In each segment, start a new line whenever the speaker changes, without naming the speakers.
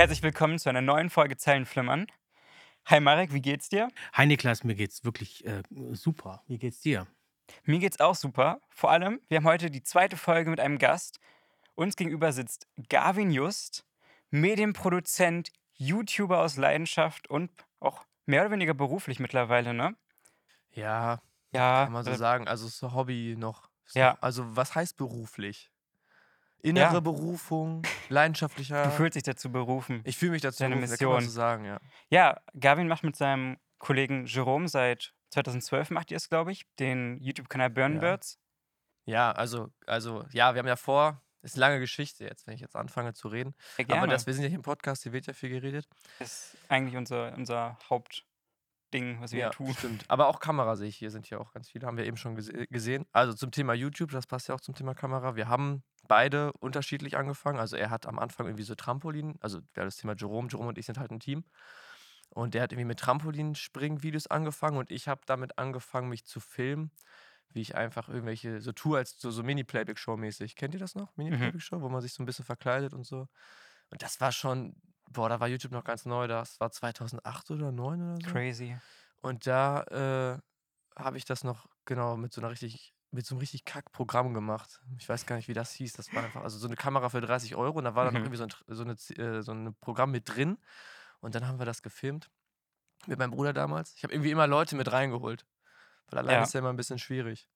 Herzlich willkommen zu einer neuen Folge Zellenflimmern. Hi Marek, wie geht's dir?
Hi Niklas, mir geht's wirklich äh, super. Wie geht's dir?
Mir geht's auch super. Vor allem, wir haben heute die zweite Folge mit einem Gast. Uns gegenüber sitzt Gavin Just, Medienproduzent, YouTuber aus Leidenschaft und auch mehr oder weniger beruflich mittlerweile, ne?
Ja,
Ja,
kann man so
äh,
sagen. Also so Hobby noch. Ist
Ja.
Also was heißt beruflich? Innere
Ja.
Berufung, leidenschaftlicher.
du fühlst dich dazu berufen.
ich fühle mich dazu
Deine
berufen, da kann man so
Mission.
sagen, ja.
Ja, Gavin macht mit seinem Kollegen Jerome seit 2012 macht ihr es, glaube ich, den YouTube-Kanal Burnbirds.
Ja, also, also, ja, wir haben ja vor, ist eine lange Geschichte jetzt, wenn ich jetzt anfange zu reden.
Sehr
Aber das, wir sind ja hier im Podcast, hier wird ja viel geredet.
ist eigentlich unser, unser Hauptding, was wir
ja,
tun.
stimmt. Aber auch Kamera sehe ich hier, sind hier auch ganz viele, haben wir eben schon gese gesehen. Also zum Thema YouTube, das passt ja auch zum Thema Kamera. Wir haben beide unterschiedlich angefangen. Also er hat am Anfang irgendwie so Trampolin, also haben das Thema Jerome, Jerome und ich sind halt ein Team. Und der hat irgendwie mit Trampolinspringen-Videos angefangen und ich habe damit angefangen, mich zu filmen, wie ich einfach irgendwelche, so tue als so, so Mini-Playback-Show mäßig. Kennt ihr das noch? Mini-Playback-Show, wo man sich so ein bisschen verkleidet und so. Und das war schon, boah, da war YouTube noch ganz neu, das war 2008 oder 2009 oder so.
Crazy.
Und da äh, habe ich das noch genau mit so einer richtig, mit so einem richtig Kack-Programm gemacht. Ich weiß gar nicht, wie das hieß. Das war einfach, also so eine Kamera für 30 Euro und da war dann noch
Mhm.
irgendwie so ein, so, eine, äh, so ein Programm mit drin. Und dann haben wir das gefilmt. Mit meinem Bruder damals. Ich habe irgendwie immer Leute mit reingeholt. Weil allein
Ja.
ist ja immer ein bisschen schwierig.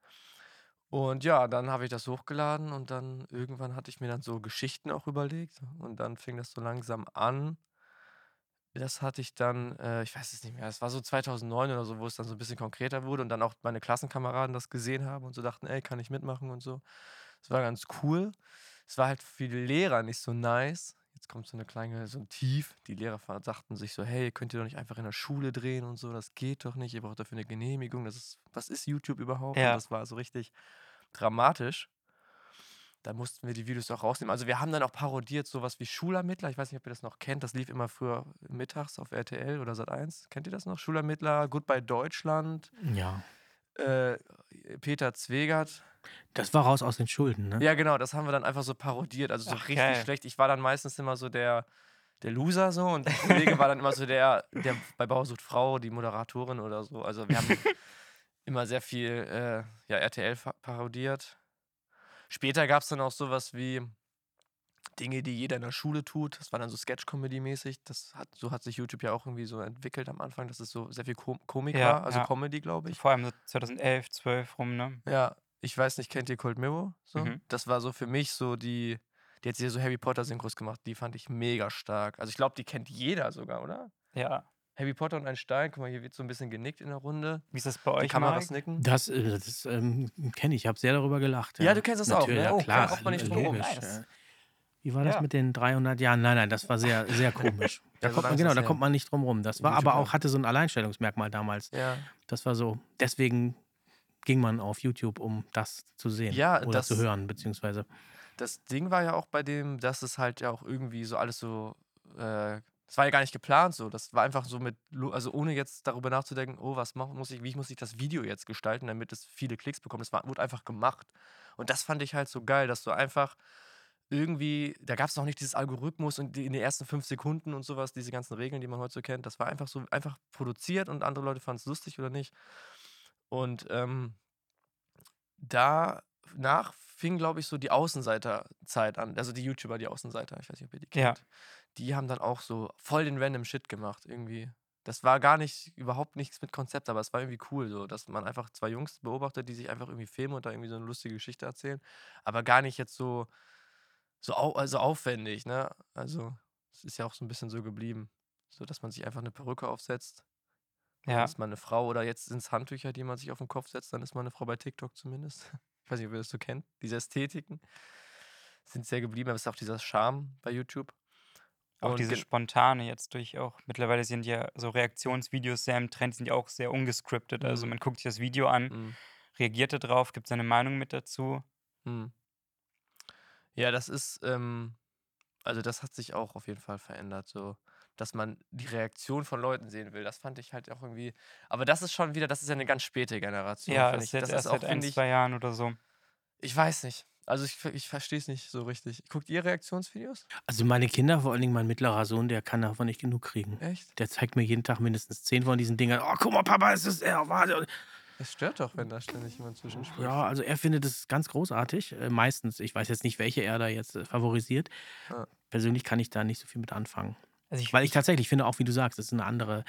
Und ja, dann habe ich das hochgeladen und dann irgendwann hatte ich mir dann so Geschichten auch überlegt. Und dann fing das so langsam an. Das hatte ich dann, äh, ich weiß es nicht mehr, es war so 2009 oder so, wo es dann so ein bisschen konkreter wurde und dann auch meine Klassenkameraden das gesehen haben und so dachten, ey, kann ich mitmachen und so. Es war ganz cool. Es war halt für die Lehrer nicht so nice. Jetzt kommt so eine kleine, so ein Tief. Die Lehrer sagten sich so, hey, könnt ihr doch nicht einfach in der Schule drehen und so, das geht doch nicht, ihr braucht dafür eine Genehmigung. Das ist, was ist YouTube überhaupt?
Ja.
Und das war so richtig dramatisch. Da mussten wir die Videos auch rausnehmen. Also wir haben dann auch parodiert sowas wie Schulermittler. Ich weiß nicht, ob ihr das noch kennt. Das lief immer früher mittags auf RTL oder Sat1. Kennt ihr das noch? Schulermittler, Goodbye Deutschland,
Ja.
äh, Peter Zwegert.
Das war raus aus den Schulden, ne?
Ja, genau, das haben wir dann einfach so parodiert. Also so
Ach,
richtig
geil.
schlecht. Ich war dann meistens immer so der, der Loser so und der Kollege war dann immer so der, der bei Bausucht Frau, die Moderatorin oder so. Also wir haben immer sehr viel äh, ja, RTL parodiert. Später gab es dann auch sowas wie Dinge, die jeder in der Schule tut. Das war dann so Sketch-Comedy-mäßig. Das hat, so hat sich YouTube ja auch irgendwie so entwickelt am Anfang, dass es so sehr viel Kom Komik
Ja,
war, also
ja.
Comedy, glaube ich.
Vor allem so 2011, 12 rum, ne?
Ja, ich weiß nicht, kennt ihr Cold Mirror? So?
Mhm.
Das war so für mich so die, die hat sich so Harry Potter Synchros gemacht, die fand ich mega stark. Also ich glaube, die kennt jeder sogar, oder?
Ja.
Harry Potter und ein Stein, guck mal, hier wird so ein bisschen genickt in der Runde.
Wie ist das bei
Die
euch,
Kameras
Marek?
nicken.
Das, äh, das ähm, kenne ich. Ich habe sehr darüber gelacht.
Ja, du kennst das auch,
Natürlich,
ne?
Ja,
Oh,
klar.
braucht man nicht drum
rum.
logisch,
Nice.
ja. Wie war das
Ja.
mit den 300 Jahren? Nein, nein, das war sehr, sehr komisch. Da
Ja, so
kommt man, genau, da kommt man nicht drum rum. Das war aber
auch.
auch, hatte so ein Alleinstellungsmerkmal damals.
Ja.
Das war so, deswegen ging man auf YouTube, um das zu sehen
Ja,
oder
das-
zu hören, beziehungsweise.
Das Ding war ja auch bei dem, dass es halt ja auch irgendwie so alles so, äh, das war ja gar nicht geplant so. Das war einfach so mit, also ohne jetzt darüber nachzudenken, oh, was muss ich, wie muss ich das Video jetzt gestalten, damit es viele Klicks bekommt. Es war, wurde einfach gemacht. Und das fand ich halt so geil, dass du einfach irgendwie, da gab es noch nicht dieses Algorithmus und die, in den ersten fünf Sekunden und sowas, diese ganzen Regeln, die man heute so kennt. Das war einfach so, einfach produziert und andere Leute fanden es lustig oder nicht. Und ähm, danach fing, glaube ich, so die Außenseiterzeit an. Also die YouTuber, die Außenseiter, ich weiß nicht, ob ihr die
Ja.
Die haben dann auch so voll den random Shit gemacht, irgendwie. Das war gar nicht, überhaupt nichts mit Konzept, aber es war irgendwie cool, so, dass man einfach zwei Jungs beobachtet, die sich einfach irgendwie filmen und da irgendwie so eine lustige Geschichte erzählen. Aber gar nicht jetzt so, so au also aufwendig, ne? Also, es ist ja auch so ein bisschen so geblieben. So, dass man sich einfach eine Perücke aufsetzt. Dann
Ja.
ist man eine Frau oder jetzt sind es Handtücher, die man sich auf den Kopf setzt, dann ist man eine Frau bei TikTok zumindest. Ich weiß nicht, ob ihr das so kennt. Diese Ästhetiken sind sehr geblieben, aber es ist auch dieser Charme bei YouTube.
Auch diese spontane jetzt durch auch, mittlerweile sind ja so Reaktionsvideos sehr im Trend, sind ja auch sehr ungescriptet. Also
Mhm.
man guckt sich das Video an,
Mm,
reagiert da drauf, gibt seine Meinung mit dazu.
mm. Ja, das ist, ähm, also das hat sich auch auf jeden Fall verändert, so, dass man die Reaktion von Leuten sehen will. Das fand ich halt auch irgendwie, aber das ist schon wieder, das ist ja eine ganz späte Generation,
Ja, ist
ich.
jetzt
Das
erst
ist auch,
seit ein, zwei Jahren oder so.
ich weiß nicht. Also ich, ich verstehe es nicht so richtig. Guckt ihr Reaktionsvideos?
Also meine Kinder, vor allen Dingen mein mittlerer Sohn, der kann davon nicht genug kriegen.
Echt?
Der zeigt mir jeden Tag mindestens zehn von diesen Dingern. Oh, guck mal, Papa, es ist er. Warte.
Es stört doch, wenn da ständig jemand zwischenspricht.
Ja, also er findet es ganz großartig. Äh, meistens. Ich weiß jetzt nicht, welche er da jetzt äh, favorisiert.
Ja.
Persönlich kann ich da nicht so viel mit anfangen.
Also ich,
Weil ich tatsächlich finde, auch wie du sagst, das ist eine andere,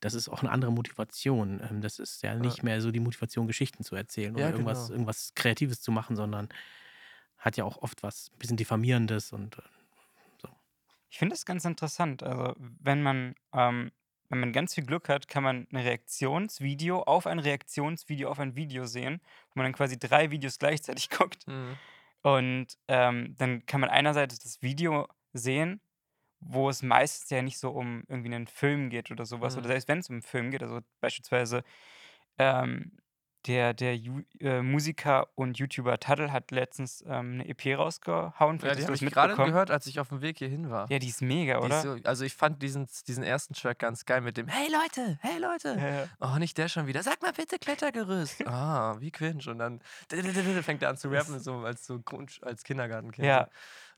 das ist auch eine andere Motivation. Ähm, Das ist ja nicht mehr so die Motivation, Geschichten zu erzählen oder
Ja,
irgendwas,
genau.
irgendwas Kreatives zu machen, sondern hat ja auch oft was ein bisschen Diffamierendes und äh,
Ich finde es ganz interessant. Also, wenn man, ähm, wenn man ganz viel Glück hat, kann man ein Reaktionsvideo auf ein Reaktionsvideo auf ein Video sehen, wo man dann quasi drei Videos gleichzeitig guckt.
Mhm.
Und ähm, dann kann man einerseits das Video sehen, wo es meistens ja nicht so um irgendwie einen Film geht oder sowas.
Mhm.
Oder selbst wenn es um einen Film geht, also beispielsweise ähm, der, der Ju äh, Musiker und YouTuber Taddle hat letztens ähm, eine EP rausgehauen.
Ja, die habe ich gerade gehört, als ich auf dem Weg hierhin war.
Ja, die ist mega, oder?
ist so, also ich fand diesen, diesen ersten Track ganz geil mit dem Hey Leute, hey Leute.
Ja, ja.
Oh, nicht der schon wieder. Sag mal bitte Klettergerüst. ah, wie cringe. Und dann fängt er an zu rappen, so als, so Grund, als Kindergartenkind.
Ja.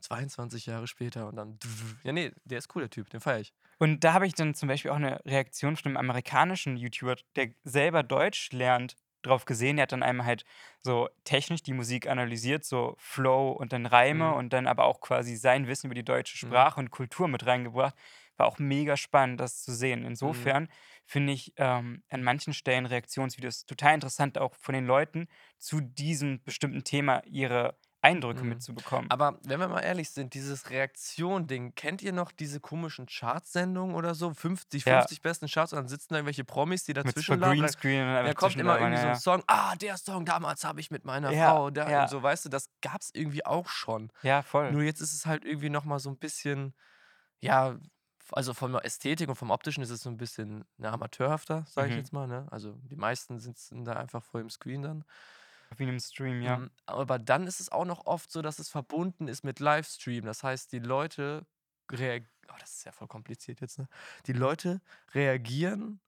22 Jahre später und dann. Ja, nee, der ist cool, der Typ, den feiere ich.
Und da habe ich dann zum Beispiel auch eine Reaktion von einem amerikanischen YouTuber, der selber Deutsch lernt, drauf gesehen. Der hat dann einmal halt so technisch die Musik analysiert, so Flow und dann Reime
Mhm.
und dann aber auch quasi sein Wissen über die deutsche Sprache und Kultur mit reingebracht. War auch mega spannend, das zu sehen. Insofern finde ich ähm, an manchen Stellen Reaktionsvideos total interessant, auch von den Leuten zu diesem bestimmten Thema ihre Eindrücke
Mhm.
mitzubekommen.
Aber wenn wir mal ehrlich sind, dieses Reaktion-Ding, kennt ihr noch diese komischen Chartsendungen oder so? 50,
Ja.
50 besten Charts und dann sitzen da irgendwelche Promis, die dazwischen
so. Greenscreen und
Da kommt immer irgendwie so
ja,
ein Song, ah, der Song damals habe ich mit meiner
Ja,
Frau, da
ja.
und so, weißt du, das gab es irgendwie auch schon.
ja. ja, voll.
Nur jetzt ist es halt irgendwie nochmal so ein bisschen, ja, also von der Ästhetik und vom Optischen ist es so ein bisschen na, amateurhafter, sage ich
Mhm.
jetzt mal. Ne? Also die meisten sitzen da einfach vor dem Screen dann.
Wie in einem Stream, ja.
Ähm, aber dann ist es auch noch oft so, dass es verbunden ist mit Livestream. Das heißt, die Leute reagieren, oh, das ist ja voll kompliziert jetzt, ne? Die Leute reagieren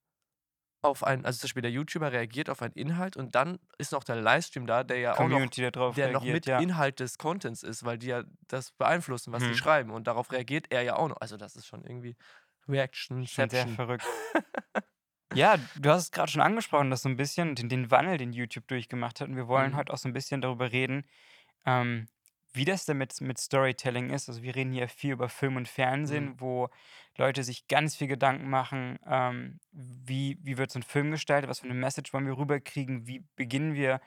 auf einen, also zum Beispiel der YouTuber reagiert auf einen Inhalt und dann ist noch der Livestream da, der ja auch noch
Community da drauf
der noch
reagiert,
mit
ja.
Inhalt des Contents ist, weil die ja das beeinflussen, was die
Mhm.
schreiben. Und darauf reagiert er ja auch noch. Also das ist schon irgendwie Reaction,
Schon sehr verrückt. ja, du hast es gerade schon angesprochen, dass so ein bisschen den, den Wandel, den YouTube durchgemacht hat. Und wir wollen
Mhm.
heute auch so ein bisschen darüber reden, ähm, wie das denn mit, mit Storytelling ist. Also wir reden hier viel über Film und Fernsehen,
Mhm.
wo Leute sich ganz viel Gedanken machen, ähm, wie, wie wird so ein Film gestaltet, was für eine Message wollen wir rüberkriegen, wie beginnen wir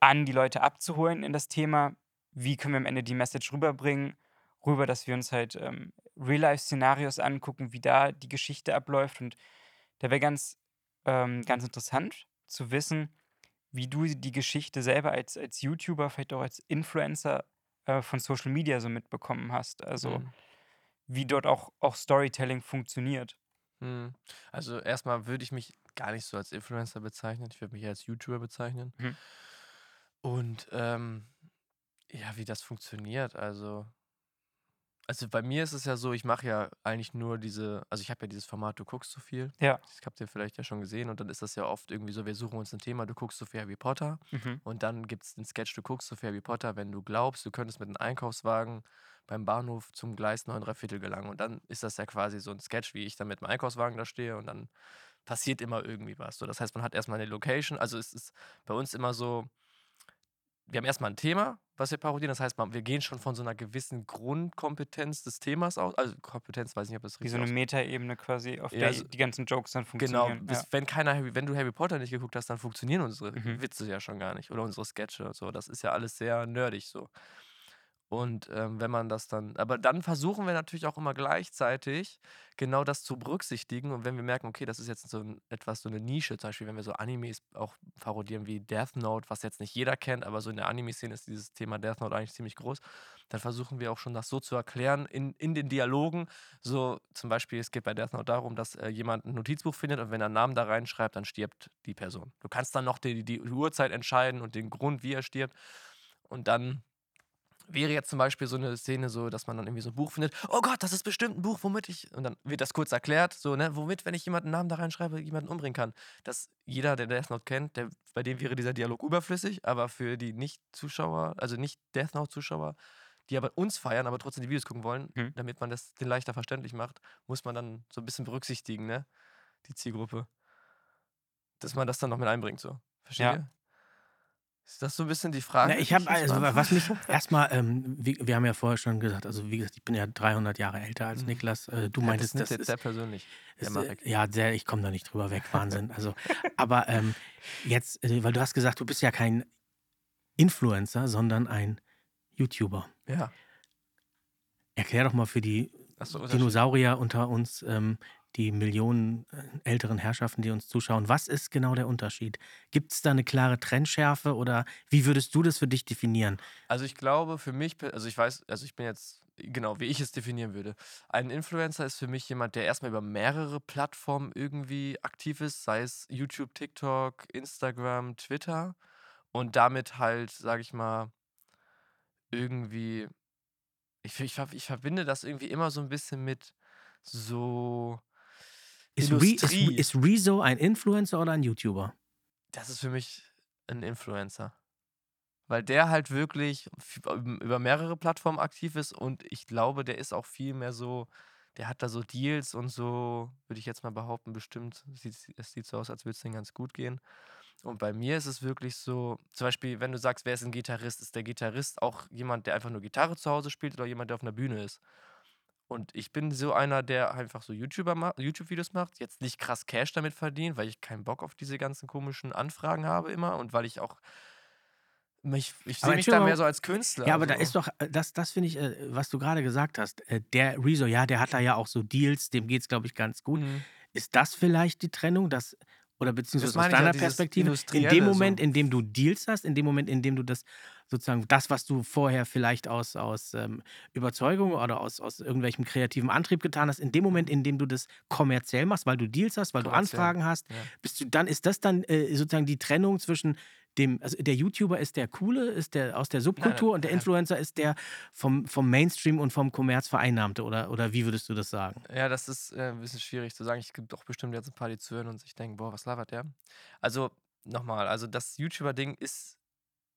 an, die Leute abzuholen in das Thema, wie können wir am Ende die Message rüberbringen, rüber, dass wir uns halt ähm, Real-Life-Szenarios angucken, wie da die Geschichte abläuft. Und da wäre ganz, ähm, ganz interessant zu wissen, wie du die Geschichte selber als, als YouTuber, vielleicht auch als Influencer äh, von Social Media so mitbekommen hast. Also
Mhm.
wie dort auch, auch Storytelling funktioniert.
Mhm. Also erstmal würde ich mich gar nicht so als Influencer bezeichnen. Ich würde mich als YouTuber bezeichnen.
Mhm.
Und ähm, ja, wie das funktioniert, also. Also bei mir ist es ja so, ich mache ja eigentlich nur diese, also ich habe ja dieses Format, du guckst so viel.
Ja.
Das habt ihr vielleicht ja schon gesehen. Und dann ist das ja oft irgendwie so, wir suchen uns ein Thema, du guckst so viel Harry Potter.
Mhm.
Und dann gibt es den Sketch, du guckst so viel Harry Potter, wenn du glaubst, du könntest mit einem Einkaufswagen beim Bahnhof zum Gleis 9 Viertel gelangen. Und dann ist das ja quasi so ein Sketch, wie ich dann mit dem Einkaufswagen da stehe und dann passiert immer irgendwie was. So, das heißt, man hat erstmal eine Location. Also es ist bei uns immer so, wir haben erstmal ein Thema, was wir parodieren. Das heißt, wir gehen schon von so einer gewissen Grundkompetenz des Themas aus. Also Kompetenz, weiß nicht, ob das
Wie
richtig
so eine Metaebene quasi, auf
Ja,
der
so-
die ganzen Jokes dann
Genau,
funktionieren.
bis,
ja.
wenn keiner wenn du Harry Potter nicht geguckt hast, dann funktionieren unsere
Mhm.
Witze ja schon gar nicht oder unsere Sketche und so. Das ist ja alles sehr nerdig so. Und ähm, wenn man das dann, aber dann versuchen wir natürlich auch immer gleichzeitig genau das zu berücksichtigen. Und wenn wir merken, okay, das ist jetzt so ein, etwas so eine Nische, zum Beispiel, wenn wir so Animes auch parodieren wie Death Note, was jetzt nicht jeder kennt, aber so in der Anime-Szene ist dieses Thema Death Note eigentlich ziemlich groß, dann versuchen wir auch schon das so zu erklären in, in den Dialogen. So zum Beispiel, es geht bei Death Note darum, dass äh, jemand ein Notizbuch findet und wenn er einen Namen da reinschreibt, dann stirbt die Person. Du kannst dann noch die, die Uhrzeit entscheiden und den Grund, wie er stirbt. Und dann wäre jetzt zum Beispiel so eine Szene so, dass man dann irgendwie so ein Buch findet. Oh Gott, das ist bestimmt ein Buch, womit ich. Und dann wird das kurz erklärt, so, ne, womit, wenn ich jemanden einen Namen da reinschreibe, jemanden umbringen kann. Dass jeder, der Death Note kennt, der, bei dem wäre dieser Dialog überflüssig, aber für die Nicht-Zuschauer, also nicht Death Note-Zuschauer, die aber uns feiern, aber trotzdem die Videos gucken wollen,
Mhm.
damit man das den leichter verständlich macht, muss man dann so ein bisschen berücksichtigen, ne? Die Zielgruppe. Dass man das dann noch mit einbringt, so. Versteht
Ja.
Ist das so ein bisschen die Frage?
Na, ich habe also, was mich erstmal, ähm, wir, wir haben ja vorher schon gesagt, also wie gesagt, ich bin ja 300 Jahre älter als
Mhm.
Niklas. Äh, du
Ja,
meintest,
das
das, ist,
sehr persönlich.
Ist, äh, ja, sehr, ich komme da nicht drüber weg, Wahnsinn. Also, aber ähm, jetzt, äh, weil du hast gesagt, du bist ja kein Influencer, sondern ein YouTuber.
Ja.
Erklär doch mal für die
Unterschied.
Dinosaurier unter uns, ähm, die Millionen äh, älteren Herrschaften, die uns zuschauen, was ist genau der Unterschied? Gibt es da eine klare Trennschärfe oder wie würdest du das für dich definieren?
Also ich glaube für mich, also ich weiß, also ich bin jetzt, genau, wie ich es definieren würde. Ein Influencer ist für mich jemand, der erstmal über mehrere Plattformen irgendwie aktiv ist, sei es YouTube, TikTok, Instagram, Twitter und damit halt, sage ich mal, irgendwie, ich, ich, ich verbinde das irgendwie immer so ein bisschen mit so
Ist, Re, ist, Rezo ein Influencer oder ein YouTuber?
Das ist für mich ein Influencer. Weil der halt wirklich f- über mehrere Plattformen aktiv ist und ich glaube, der ist auch viel mehr so, der hat da so Deals und so, würde ich jetzt mal behaupten, bestimmt. Sieht, es sieht so aus, als würde es denen ganz gut gehen. Und bei mir ist es wirklich so, zum Beispiel, wenn du sagst, wer ist ein Gitarrist, ist der Gitarrist auch jemand, der einfach nur Gitarre zu Hause spielt oder jemand, der auf einer Bühne ist. Und ich bin so einer, der einfach so YouTuber ma YouTube-Videos macht, jetzt nicht krass Cash damit verdient, weil ich keinen Bock auf diese ganzen komischen Anfragen habe immer und weil ich auch mich, ich sehe mich da mehr so als Künstler.
Ja, aber da
so.
ist doch, äh, das, das finde ich, äh, was du gerade gesagt hast, äh, der Rezo, ja, der hat da ja auch so Deals, dem geht es, glaube ich, ganz gut.
Mhm.
Ist das vielleicht die Trennung, dass, oder beziehungsweise aus
ja,
deiner
dieses
Perspektive, in dem
so.
Moment, in dem du Deals hast, in dem Moment, in dem du das sozusagen, das, was du vorher vielleicht aus, aus ähm, Überzeugung oder aus, aus irgendwelchem kreativen Antrieb getan hast, in dem Moment, in dem du das kommerziell machst, weil du Deals hast, weil du Anfragen hast,
ja.
bist du dann, ist das dann äh, sozusagen die Trennung zwischen dem, also der YouTuber ist der Coole, ist der aus der Subkultur und der
nein.
Influencer ist der vom, vom Mainstream und vom Kommerz vereinnahmte oder, oder wie würdest du das sagen?
Ja, das ist äh, ein bisschen schwierig zu sagen. Ich gibt doch bestimmt jetzt ein paar, die zuhören und sich denken, boah, was labert der? Also, nochmal, also das YouTuber-Ding ist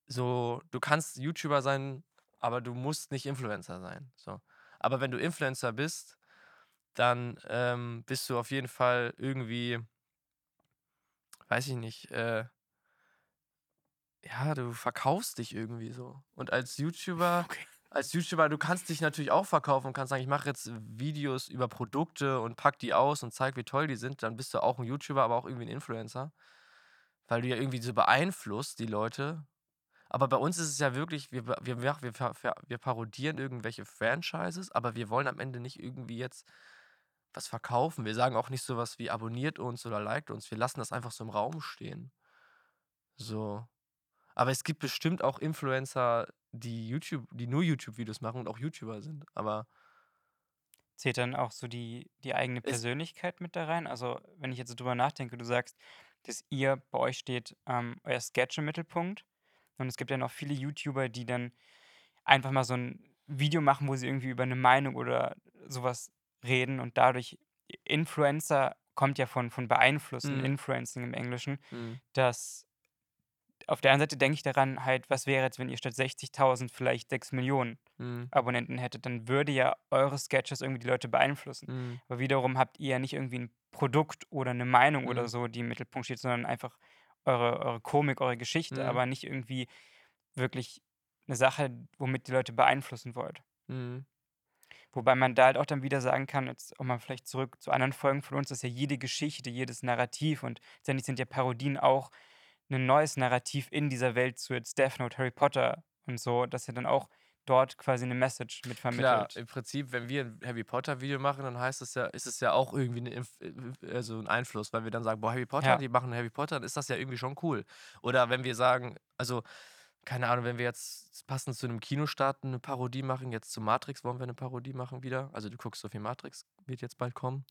so, du kannst YouTuber sein, aber du musst nicht Influencer sein. So. Aber wenn du Influencer bist, dann ähm, bist du auf jeden Fall irgendwie, weiß ich nicht, äh, ja, du verkaufst dich irgendwie so. Und als YouTuber
Okay.
als YouTuber, du kannst dich natürlich auch verkaufen und kannst sagen, ich mache jetzt Videos über Produkte und pack die aus und zeig, wie toll die sind. Dann bist du auch ein YouTuber, aber auch irgendwie ein Influencer. Weil du ja irgendwie so beeinflusst die Leute. Aber bei uns ist es ja wirklich, wir, wir, wir, wir, parodieren irgendwelche Franchises, aber wir wollen am Ende nicht irgendwie jetzt was verkaufen. Wir sagen auch nicht sowas wie abonniert uns oder liked uns. Wir lassen das einfach so im Raum stehen. So. Aber es gibt bestimmt auch Influencer, die YouTube, die nur YouTube-Videos machen und auch YouTuber sind. Aber
Zählt dann auch so die, die eigene Persönlichkeit mit da rein? Also, wenn ich jetzt so drüber nachdenke, du sagst, dass ihr, bei euch steht ähm, euer Sketch im Mittelpunkt. Und es gibt ja noch viele YouTuber, die dann einfach mal so ein Video machen, wo sie irgendwie über eine Meinung oder sowas reden und dadurch Influencer kommt ja von, von beeinflussen,
Mhm.
Influencing im Englischen,
hm,
dass auf der einen Seite denke ich daran halt, was wäre jetzt, wenn ihr statt 60.000 vielleicht 6 Millionen
hm,
Abonnenten hättet, dann würde ja eure Sketches irgendwie die Leute beeinflussen.
hm,
Aber wiederum habt ihr ja nicht irgendwie ein Produkt oder eine Meinung oder
Mhm.
so, die im Mittelpunkt steht, sondern einfach eure, eure Komik, eure Geschichte,
Mhm.
aber nicht irgendwie wirklich eine Sache, womit die Leute beeinflussen wollt.
hm,
Wobei man da halt auch dann wieder sagen kann, jetzt auch mal vielleicht zurück zu anderen Folgen von uns, dass ja jede Geschichte, jedes Narrativ und letztendlich sind ja Parodien auch ein neues Narrativ in dieser Welt zu jetzt Death Note, Harry Potter und so, dass er dann auch dort quasi eine Message mit
Klar,
vermittelt.
im Prinzip, wenn wir ein Harry Potter-Video machen, dann heißt es ja, ist es ja auch irgendwie eine Inf äh, also ein Einfluss, weil wir dann sagen, boah, Harry Potter,
Ja.
die machen Harry Potter, dann ist das ja irgendwie schon cool. Oder wenn wir sagen, also keine Ahnung, wenn wir jetzt passend zu einem Kinostart eine Parodie machen, jetzt zu Matrix wollen wir eine Parodie machen wieder. Also du guckst so viel Matrix, wird jetzt bald kommen.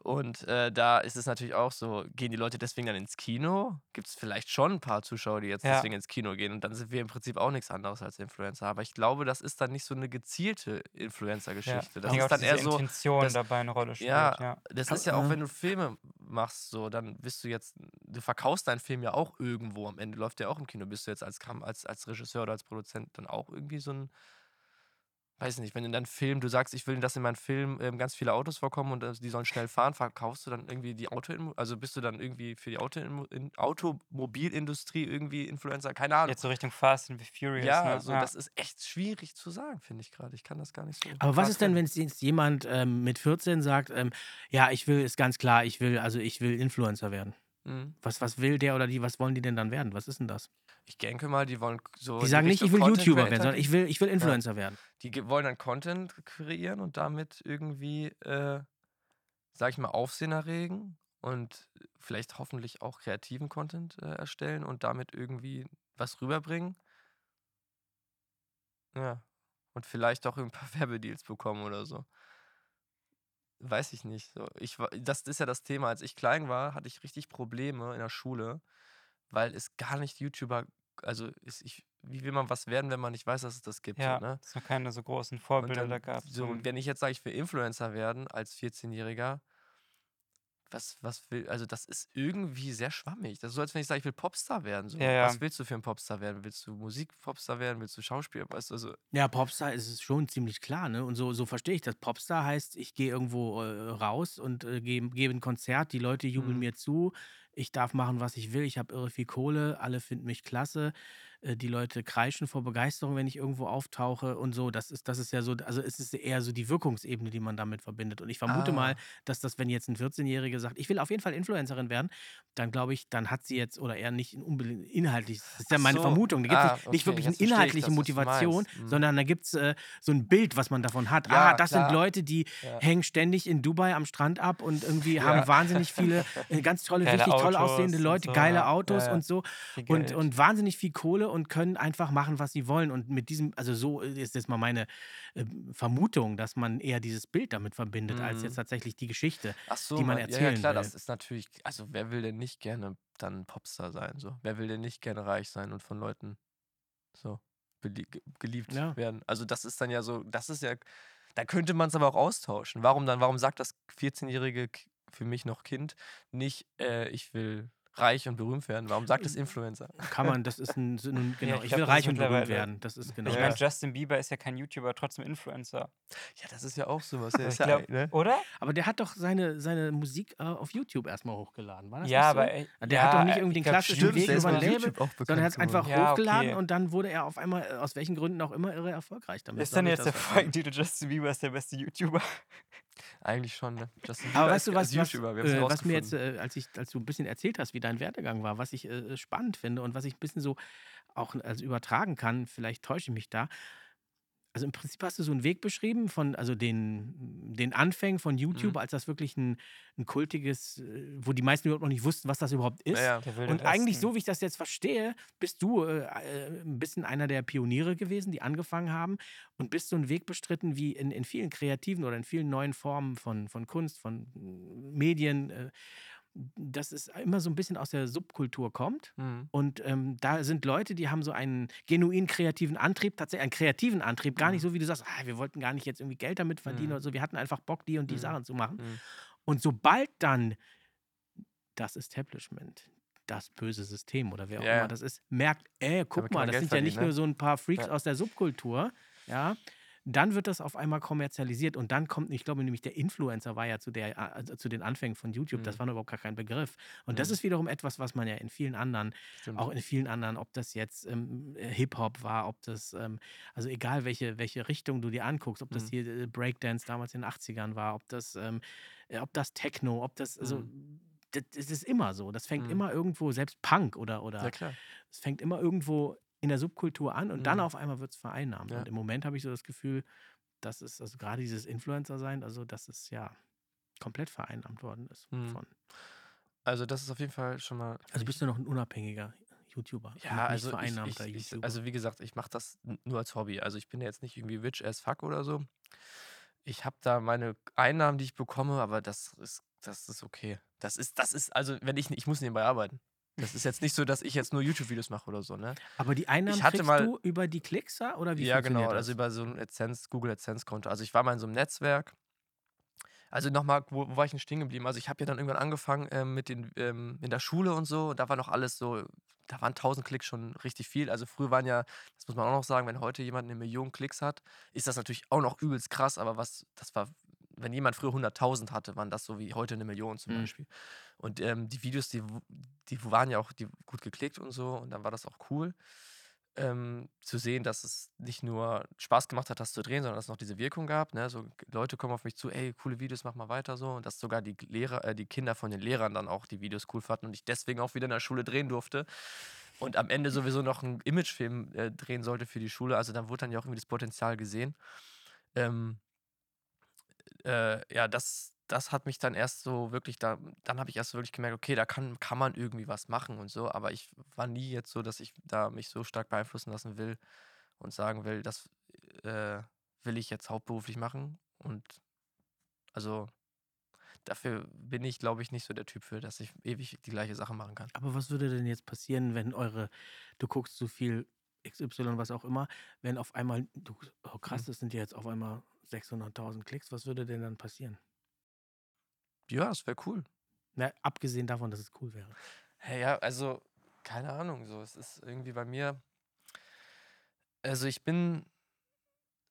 Und äh, da ist es natürlich auch so, gehen die Leute deswegen dann ins Kino? Gibt es vielleicht schon ein paar Zuschauer, die jetzt
Ja.
deswegen ins Kino gehen. Und dann sind wir im Prinzip auch nichts anderes als Influencer. Aber ich glaube, das ist dann nicht so eine gezielte
Ja.
Influencer-Geschichte.
Ich
Das ist dann
dass
eher so,
Intention
das-
dabei eine Rolle spielt.
ja,
Ja.
das ist ja auch,
ja.
wenn du Filme machst, so, dann bist du jetzt, du verkaufst deinen Film ja auch irgendwo am Ende, läuft der auch im Kino. Bist du jetzt als, als, als Regisseur oder als Produzent dann auch irgendwie so ein, weiß nicht, wenn in deinem Film, du sagst, ich will, dass in meinem Film ähm, ganz viele Autos vorkommen und äh, die sollen schnell fahren, verkaufst du dann irgendwie die Auto, also bist du dann irgendwie für die Auto, in, Automobilindustrie irgendwie Influencer? Keine Ahnung.
Jetzt so Richtung Fast and Furious.
ja,
ne?
also das ist echt schwierig zu sagen, finde ich gerade. Ich kann das gar nicht so.
Aber was ist denn, wenn jetzt jemand ähm, mit 14 sagt, ähm, ja, ich will, ist ganz klar, ich will, also ich will Influencer werden.
Mhm.
Was, was will der oder die, was wollen die denn dann werden? Was ist denn das?
Ich denke mal, die wollen so.
Die sagen nicht, ich will
Content
YouTuber werden, sondern ich will, ich will Influencer werden.
Die wollen dann Content kreieren und damit irgendwie, äh, sag ich mal, Aufsehen erregen und vielleicht hoffentlich auch kreativen Content äh, erstellen und damit irgendwie was rüberbringen. Ja. Und vielleicht auch ein paar Werbedeals bekommen oder so. Weiß ich nicht. So, ich, war- das ist ja das Thema. Als ich klein war, hatte ich richtig Probleme in der Schule, weil es gar nicht YouTuber, also ist ich, wie will man was werden, wenn man nicht weiß, dass es das gibt?
Ja,
so, ne?
es noch keine so großen Vorbilder gab.
so, wenn ich jetzt sage, ich will Influencer werden als 14-Jähriger, was, was will, also das ist irgendwie sehr schwammig. Das ist so, als wenn ich sage, ich will Popstar werden. So.
Ja, ja.
Was willst du für ein Popstar werden? Willst du Musik-Popstar werden? Willst du Schauspieler? Weißt du, also,
Ja, Popstar ist es schon ziemlich klar, ne? Und so, so verstehe ich das. Popstar heißt, ich gehe irgendwo äh, raus und äh, gebe gebe ein Konzert, die Leute jubeln
Mhm.
mir zu, ich darf machen, was ich will, ich habe irre viel Kohle, alle finden mich klasse, äh, die Leute kreischen vor Begeisterung, wenn ich irgendwo auftauche und so. Das ist, das ist ja so, also es ist eher so die Wirkungsebene, die man damit verbindet. Und ich vermute
Ah.
mal, dass das, wenn jetzt ein 14-Jähriger sagt, ich will auf jeden Fall Influencerin werden, dann glaube ich, dann hat sie jetzt oder eher nicht unbedingt inhaltlich, das ist ja meine
so.
Vermutung, da gibt es
Ah,
nicht, nicht
okay,
wirklich eine
jetzt ich
inhaltliche
du
Motivation.
Mhm.
sondern da gibt es äh, so ein Bild, was man davon hat.
Ja,
ah, das
klar.
sind Leute, die
Ja.
hängen ständig in Dubai am Strand ab und irgendwie
Ja.
haben wahnsinnig viele, äh, ganz tolle, richtig toll aussehende Leute,
so,
geile. Autos und so und, und wahnsinnig viel Kohle und können einfach machen, was sie wollen. Und mit diesem, also so ist jetzt mal meine äh, Vermutung, dass man eher dieses Bild damit verbindet, als
Mhm.
jetzt tatsächlich die Geschichte.
So,
die man
ja, ja,
erzählen
klar,
will.
das ist natürlich, also wer will denn nicht gerne dann Popstar sein? So? Wer will denn nicht gerne reich sein und von Leuten so geliebt
Ja.
werden? Also das ist dann ja so, das ist ja, da könnte man es aber auch austauschen. Warum dann, warum sagt das 14-jährige, K- für mich noch Kind, nicht, äh, ich will reich und berühmt werden? Warum sagt es Influencer?
Kann man, das ist ein Synonym, genau.
ich
ich
glaub,
will
das
reich und berühmt werden. Das ist genau.
ich
Ja.
meine, Justin Bieber ist ja kein YouTuber, trotzdem Influencer.
Ja, das ist ja auch sowas. Der
Ich
ist ja,
glaub,
ne?
Oder?
Aber der hat doch seine, seine Musik äh, auf YouTube erstmal hochgeladen. War das
Ja,
nicht so?
aber. äh,
Der
ja,
hat doch nicht irgendwie den
glaub,
klassischen
stimmt,
Weg über Label,
YouTube auch bekannt
sondern er hat es einfach.
Ja,
hochgeladen
okay.
und dann wurde er auf einmal, äh, aus welchen Gründen auch immer, irre erfolgreich damit.
Ist dann jetzt der
das.
Folgentitel Justin Bieber ist der beste YouTuber?
Eigentlich schon, ne? Justin
Aber
Bieber
weißt du,
ist
was, was,
YouTuber, wir haben's
äh, was mir jetzt, äh, als, ich, als du ein bisschen erzählt hast, wie dein Werdegang war, was ich äh, spannend finde und was ich ein bisschen so auch also übertragen kann, vielleicht täusche ich mich da. Also im Prinzip hast du so einen Weg beschrieben von also den, den Anfängen von YouTube,
Mhm.
als das wirklich ein, ein kultiges, äh, wo die meisten überhaupt noch nicht wussten, was das überhaupt ist.
Ja,
Und eigentlich,
Westen.
so wie ich das jetzt verstehe, bist du äh, äh, ein bisschen einer der Pioniere gewesen, die angefangen haben und bist so einen Weg bestritten, wie in, in vielen kreativen oder in vielen neuen Formen von, von Kunst, von Medien, äh, dass es immer so ein bisschen aus der Subkultur kommt.
Mhm.
Und ähm, da sind Leute, die haben so einen genuin kreativen Antrieb, tatsächlich einen kreativen Antrieb, gar nicht
Mhm.
so, wie du sagst, ah, wir wollten gar nicht jetzt irgendwie Geld damit verdienen
Mhm.
oder so, wir hatten einfach Bock, die und die
Mhm.
Sachen zu machen.
Mhm.
Und sobald dann das Establishment, das böse System oder wer auch
ja.
immer das ist, merkt, ey, guck mal, das
Geld
sind ja nicht
verdienen,
nur
ne?
so ein paar Freaks
Ja.
aus der Subkultur, ja, dann wird das auf einmal kommerzialisiert und dann kommt, ich glaube nämlich der Influencer war ja zu, der, also zu den Anfängen von YouTube, das
Mhm.
war noch überhaupt gar kein Begriff. Und das
Mhm.
ist wiederum etwas, was man ja in vielen anderen
Stimmt.
auch in vielen anderen, ob das jetzt ähm, äh, Hip-Hop war, ob das, ähm, also egal welche, welche Richtung du dir anguckst, ob das
Mhm.
hier äh, Breakdance damals in den 80ern war, ob das, ähm, äh, ob das Techno, ob das, also
Mhm.
das, das ist immer so. Das fängt
Mhm.
immer irgendwo, selbst Punk oder, oder
Ja,
es fängt immer irgendwo in der Subkultur an und dann
Mhm.
auf einmal wird es vereinnahmt.
Ja.
Und im Moment habe ich so das Gefühl, dass es, also gerade dieses Influencer-Sein, also dass es ja komplett vereinnahmt worden ist.
Mhm.
Von.
Also das ist auf jeden Fall schon mal.
Also bist du noch ein unabhängiger YouTuber.
Ja,
nicht
also
vereinnahmter
ich, ich,
YouTuber.
also wie gesagt, ich mache das nur als Hobby. Also ich bin ja jetzt nicht irgendwie rich as fuck oder so. Ich habe da meine Einnahmen, die ich bekomme, aber das ist, das ist okay. Das ist, das ist, also wenn ich, ich muss nebenbei arbeiten. Das ist jetzt nicht so, dass ich jetzt nur YouTube-Videos mache oder so, ne?
Aber die Einnahmen
hatte
kriegst
mal-
du über die Klicks ja, oder wie
ja, genau,
funktioniert
also
das?
über so ein AdSense, Google AdSense-Konto. Also ich war mal in so einem Netzwerk. Also nochmal, wo, wo war ich denn stehen geblieben? Also ich habe ja dann irgendwann angefangen ähm, mit den, ähm, in der Schule und so. Und da war noch alles so, da waren 1000 Klicks schon richtig viel. Also früher waren ja, das muss man auch noch sagen, wenn heute jemand eine Million Klicks hat, ist das natürlich auch noch übelst krass. Aber was, das war, wenn jemand früher 100.000 hatte, waren das so wie heute eine Million zum
Mhm.
Beispiel. Und ähm, die Videos, die, die waren ja auch die, gut geklickt und so. Und dann war das auch cool ähm, zu sehen, dass es nicht nur Spaß gemacht hat, das zu drehen, sondern dass es noch diese Wirkung gab. Ne? So, Leute kommen auf mich zu, ey, coole Videos, mach mal weiter so. Und dass sogar die Lehrer, äh, die Kinder von den Lehrern dann auch die Videos cool fanden und ich deswegen auch wieder in der Schule drehen durfte. Und am Ende sowieso noch einen Imagefilm äh, drehen sollte für die Schule. Also dann wurde dann ja auch irgendwie das Potenzial gesehen. Ähm, äh, ja, das, das hat mich dann erst so wirklich, da, dann habe ich erst wirklich gemerkt, okay, da kann, kann man irgendwie was machen und so, aber ich war nie jetzt so, dass ich da mich so stark beeinflussen lassen will und sagen will, das äh, will ich jetzt hauptberuflich machen und also dafür bin ich, glaube ich, nicht so der Typ für, dass ich ewig die gleiche Sache machen kann.
Aber was würde denn jetzt passieren, wenn eure, du guckst so viel XY, was auch immer, wenn auf einmal, du, oh krass,
Mhm.
das sind ja jetzt auf einmal 600.000 Klicks, was würde denn dann passieren?
Ja, das wäre cool.
Na, abgesehen davon, dass es cool wäre.
Hey, ja, also, keine Ahnung, so, es ist irgendwie bei mir, also ich bin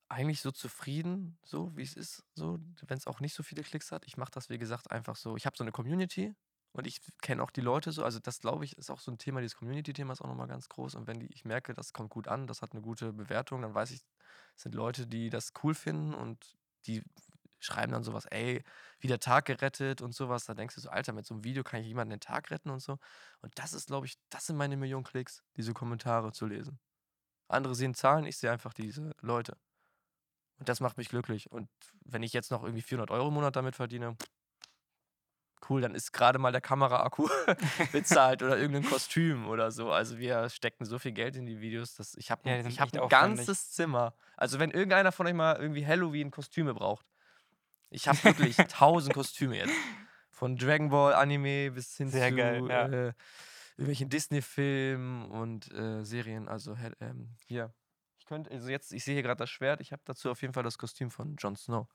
eigentlich so zufrieden, so wie es ist, so, wenn es auch nicht so viele Klicks hat. Ich mache das, wie gesagt, einfach so. Ich habe so eine Community und ich kenne auch die Leute so. Also das, glaube ich, ist auch so ein Thema, dieses Community-Thema ist auch nochmal ganz groß. Und wenn die, ich merke, das kommt gut an, das hat eine gute Bewertung, dann weiß ich, es sind Leute, die das cool finden und die schreiben dann sowas, ey, wie der Tag gerettet und sowas. Da denkst du so, Alter, mit so einem Video kann ich jemanden den Tag retten und so. Und das ist, glaube ich, das sind meine Millionen Klicks, diese Kommentare zu lesen. Andere sehen Zahlen, ich sehe einfach diese Leute. Und das macht mich glücklich. Und wenn ich jetzt noch irgendwie 400 Euro im Monat damit verdiene, cool, dann ist gerade mal der Kameraakku bezahlt oder irgendein Kostüm oder so. Also wir stecken so viel Geld in die Videos, dass ich habe
Ja,
ich hab ein ganzes Zimmer. Also wenn irgendeiner von euch mal irgendwie Halloween-Kostüme braucht, ich habe wirklich tausend Kostüme jetzt. Von Dragon Ball Anime bis hin
Sehr
zu
geil, ja.
äh, irgendwelchen Disney-Filmen und äh, Serien. Also ähm, hier. Ich könnte, also jetzt, ich sehe hier gerade das Schwert, ich habe dazu auf jeden Fall das Kostüm von Jon Snow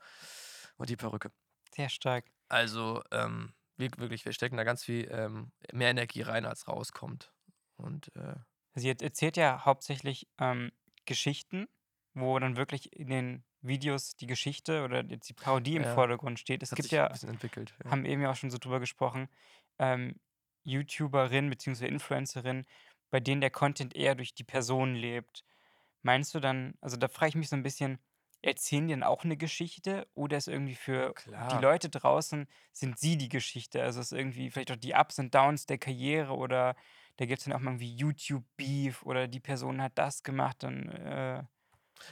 und die Perücke.
Sehr stark.
Also, ähm, wir, wirklich, wir stecken da ganz viel ähm, mehr Energie rein, als rauskommt. Und äh,
Sie et- erzählt ja hauptsächlich ähm, Geschichten, wo dann wirklich in den Videos die Geschichte oder jetzt die Parodie im
Ja.
Vordergrund steht. Es gibt ja.
Ja.
haben eben ja auch schon so drüber gesprochen, ähm, YouTuberinnen bzw. Influencerinnen, bei denen der Content eher durch die Person lebt. Meinst du dann, also da frage ich mich so ein bisschen, erzählen die dann auch eine Geschichte oder ist irgendwie für die
Klar.
Leute draußen, sind sie die Geschichte? Also ist irgendwie vielleicht auch die Ups und Downs der Karriere oder da gibt es dann auch mal irgendwie YouTube-Beef oder die Person hat das gemacht, dann äh,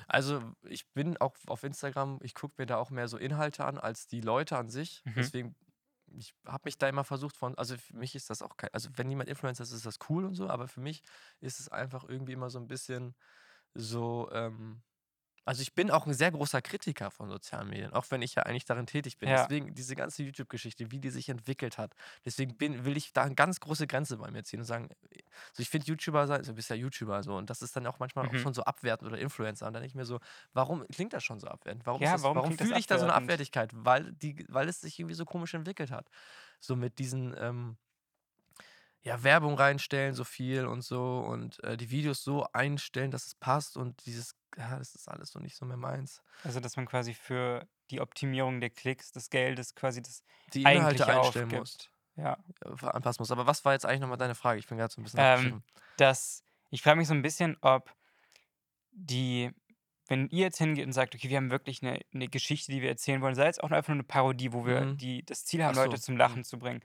Also ich bin auch auf Instagram, ich gucke mir da auch mehr so Inhalte an als die Leute an sich.
Mhm.
Deswegen, ich habe mich da immer versucht von, also für mich ist das auch kein, also wenn jemand Influencer ist, ist das cool und so, aber für mich ist es einfach irgendwie immer so ein bisschen so, ähm, also ich bin auch ein sehr großer Kritiker von sozialen Medien, auch wenn ich ja eigentlich darin tätig bin.
Ja.
Deswegen diese ganze YouTube-Geschichte, wie die sich entwickelt hat. Deswegen bin, will ich da eine ganz große Grenze bei mir ziehen und sagen, so ich finde YouTuber sein, also du bist ja YouTuber so und das ist dann auch manchmal auch
Mhm.
schon so abwertend oder Influencer und dann ich mir so, warum klingt das schon so abwertend? Warum,
Ja,
das,
warum
warum, fühle ich da so eine? Abwertigkeit? Weil, die, weil es sich irgendwie so komisch entwickelt hat. So mit diesen ähm, ja, Werbung reinstellen, so viel und so und äh, die Videos so einstellen, dass es passt und dieses, ja, das ist alles so nicht so mehr meins.
also dass man quasi für die Optimierung der Klicks, des Geldes quasi das
Die Inhalte einstellen
aufgibt.
musst,
Ja,
äh, anpassen musst. Aber was war jetzt eigentlich nochmal deine Frage? Ich bin gerade so ein bisschen
Ähm, dass ich frage mich so ein bisschen, ob die, wenn ihr jetzt hingeht und sagt, okay, wir haben wirklich eine, eine Geschichte, die wir erzählen wollen, sei es auch nur einfach nur eine Parodie, wo wir
Mhm.
die, das Ziel haben,
so,
Leute zum Lachen
mhm.
zu bringen,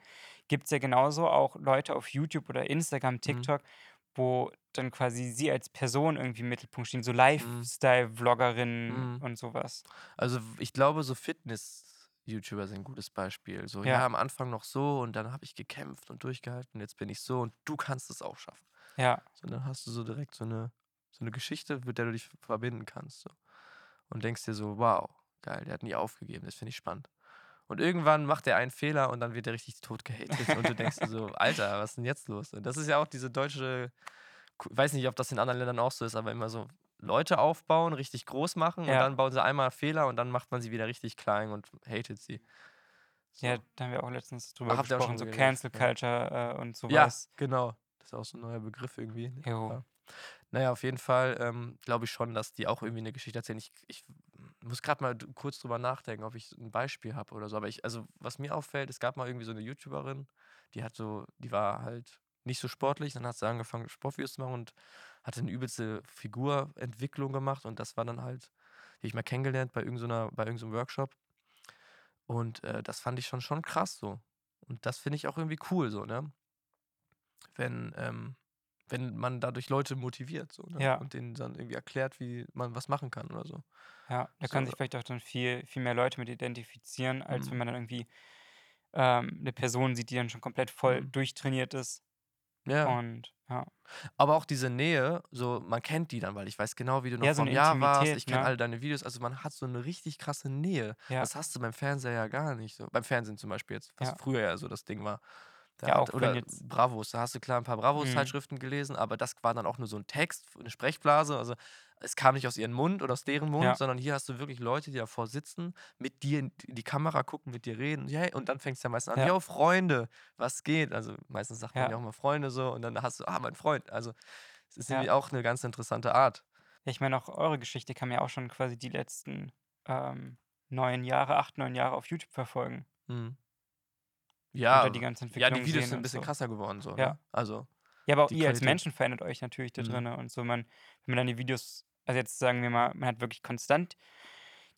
gibt es ja genauso auch Leute auf YouTube oder
Mhm.
Instagram, TikTok, wo dann quasi sie als Person irgendwie im Mittelpunkt stehen, so
Mhm.
Lifestyle-Vloggerinnen
Mhm.
und sowas.
Also ich glaube, so Fitness-YouTuber sind ein gutes Beispiel. So, ja,
Ja.
am Anfang noch so und dann habe ich gekämpft und durchgehalten, jetzt bin ich so und du kannst es auch schaffen.
Ja.
So, dann hast du so direkt so eine, so eine Geschichte, mit der du dich verbinden kannst. So. Und denkst dir so, wow, geil, der hat nie aufgegeben, das finde ich spannend. Und irgendwann macht er einen Fehler und dann wird er richtig tot gehatet. und du denkst so, Alter, was ist denn jetzt los? Und das ist ja auch diese deutsche, weiß nicht, ob das in anderen Ländern auch so ist, aber immer so Leute aufbauen, richtig groß machen und
Ja.
dann bauen sie einmal Fehler und dann macht man sie wieder richtig klein und hatet sie. So.
Ja, da haben wir auch letztens drüber
Ach,
gesprochen,
schon
so Cancel Culture äh, und
Ja,
sowas.
genau. Das ist auch so ein neuer Begriff irgendwie. ne?
Jo.
Ja. Naja, auf jeden Fall ähm, glaube ich schon, dass die auch irgendwie eine Geschichte erzählen. Ich, ich muss gerade mal kurz drüber nachdenken, ob ich ein Beispiel habe oder so. Aber ich, also was mir auffällt, es gab mal irgendwie so eine YouTuberin, die hat so, die war halt nicht so sportlich, dann hat sie angefangen, Sportvideos zu machen und hatte eine übelste Figurentwicklung gemacht und das war dann halt, die ich mal kennengelernt bei irgendeiner, bei irgendeinem Workshop. Und äh, das fand ich schon, schon krass so. Und das finde ich auch irgendwie cool so, ne? Wenn, ähm, wenn man dadurch Leute motiviert so, ne?
Ja.
Und denen dann irgendwie erklärt, wie man was machen kann oder so.
Ja, da können
So.
sich vielleicht auch dann viel, viel mehr Leute mit identifizieren, als wenn
Mhm.
man dann irgendwie ähm, eine Person sieht, die dann schon komplett voll
Mhm.
durchtrainiert ist.
Ja.
Und ja,
Aber auch diese Nähe, so man kennt die dann, weil ich weiß genau, wie du noch
Ja, so
vom Jahr warst. Ich kenne
ne?
alle deine Videos. Also man hat so eine richtig krasse Nähe.
ja,
Das hast du beim Fernseher ja gar nicht. So. Beim Fernsehen zum Beispiel jetzt, was
Ja.
früher ja so das Ding war. Da
Ja,
hat,
auch
oder
jetzt-
Bravos, da hast du klar ein paar
Mhm.
Bravos-Zeitschriften gelesen, aber das war dann auch nur so ein Text, eine Sprechblase. Also es kam nicht aus ihrem Mund oder aus deren Mund,
Ja.
sondern hier hast du wirklich Leute, die davor sitzen, mit dir in die Kamera gucken, mit dir reden. Ja, und dann fängst du ja meistens an,
Ja.
yo, Freunde, was geht? Also meistens sagt man
Ja.
ja auch mal Freunde so und dann hast du, ah, mein Freund. Also es ist
Ja.
irgendwie auch eine ganz interessante Art.
Ja, ich meine, auch eure Geschichte kann man ja auch schon quasi die letzten ähm, neun Jahre, acht, neun Jahre auf YouTube verfolgen.
Mhm. Ja,
da die ganze
ja, die Videos sind ein bisschen
so.
krasser geworden, so.
Ja.
Ne? Also,
Ja, aber auch ihr als
Qualität.
Menschen verändert euch natürlich da
Mhm.
drin. Und so, man, wenn man dann die Videos, also jetzt sagen wir mal, man hat wirklich konstant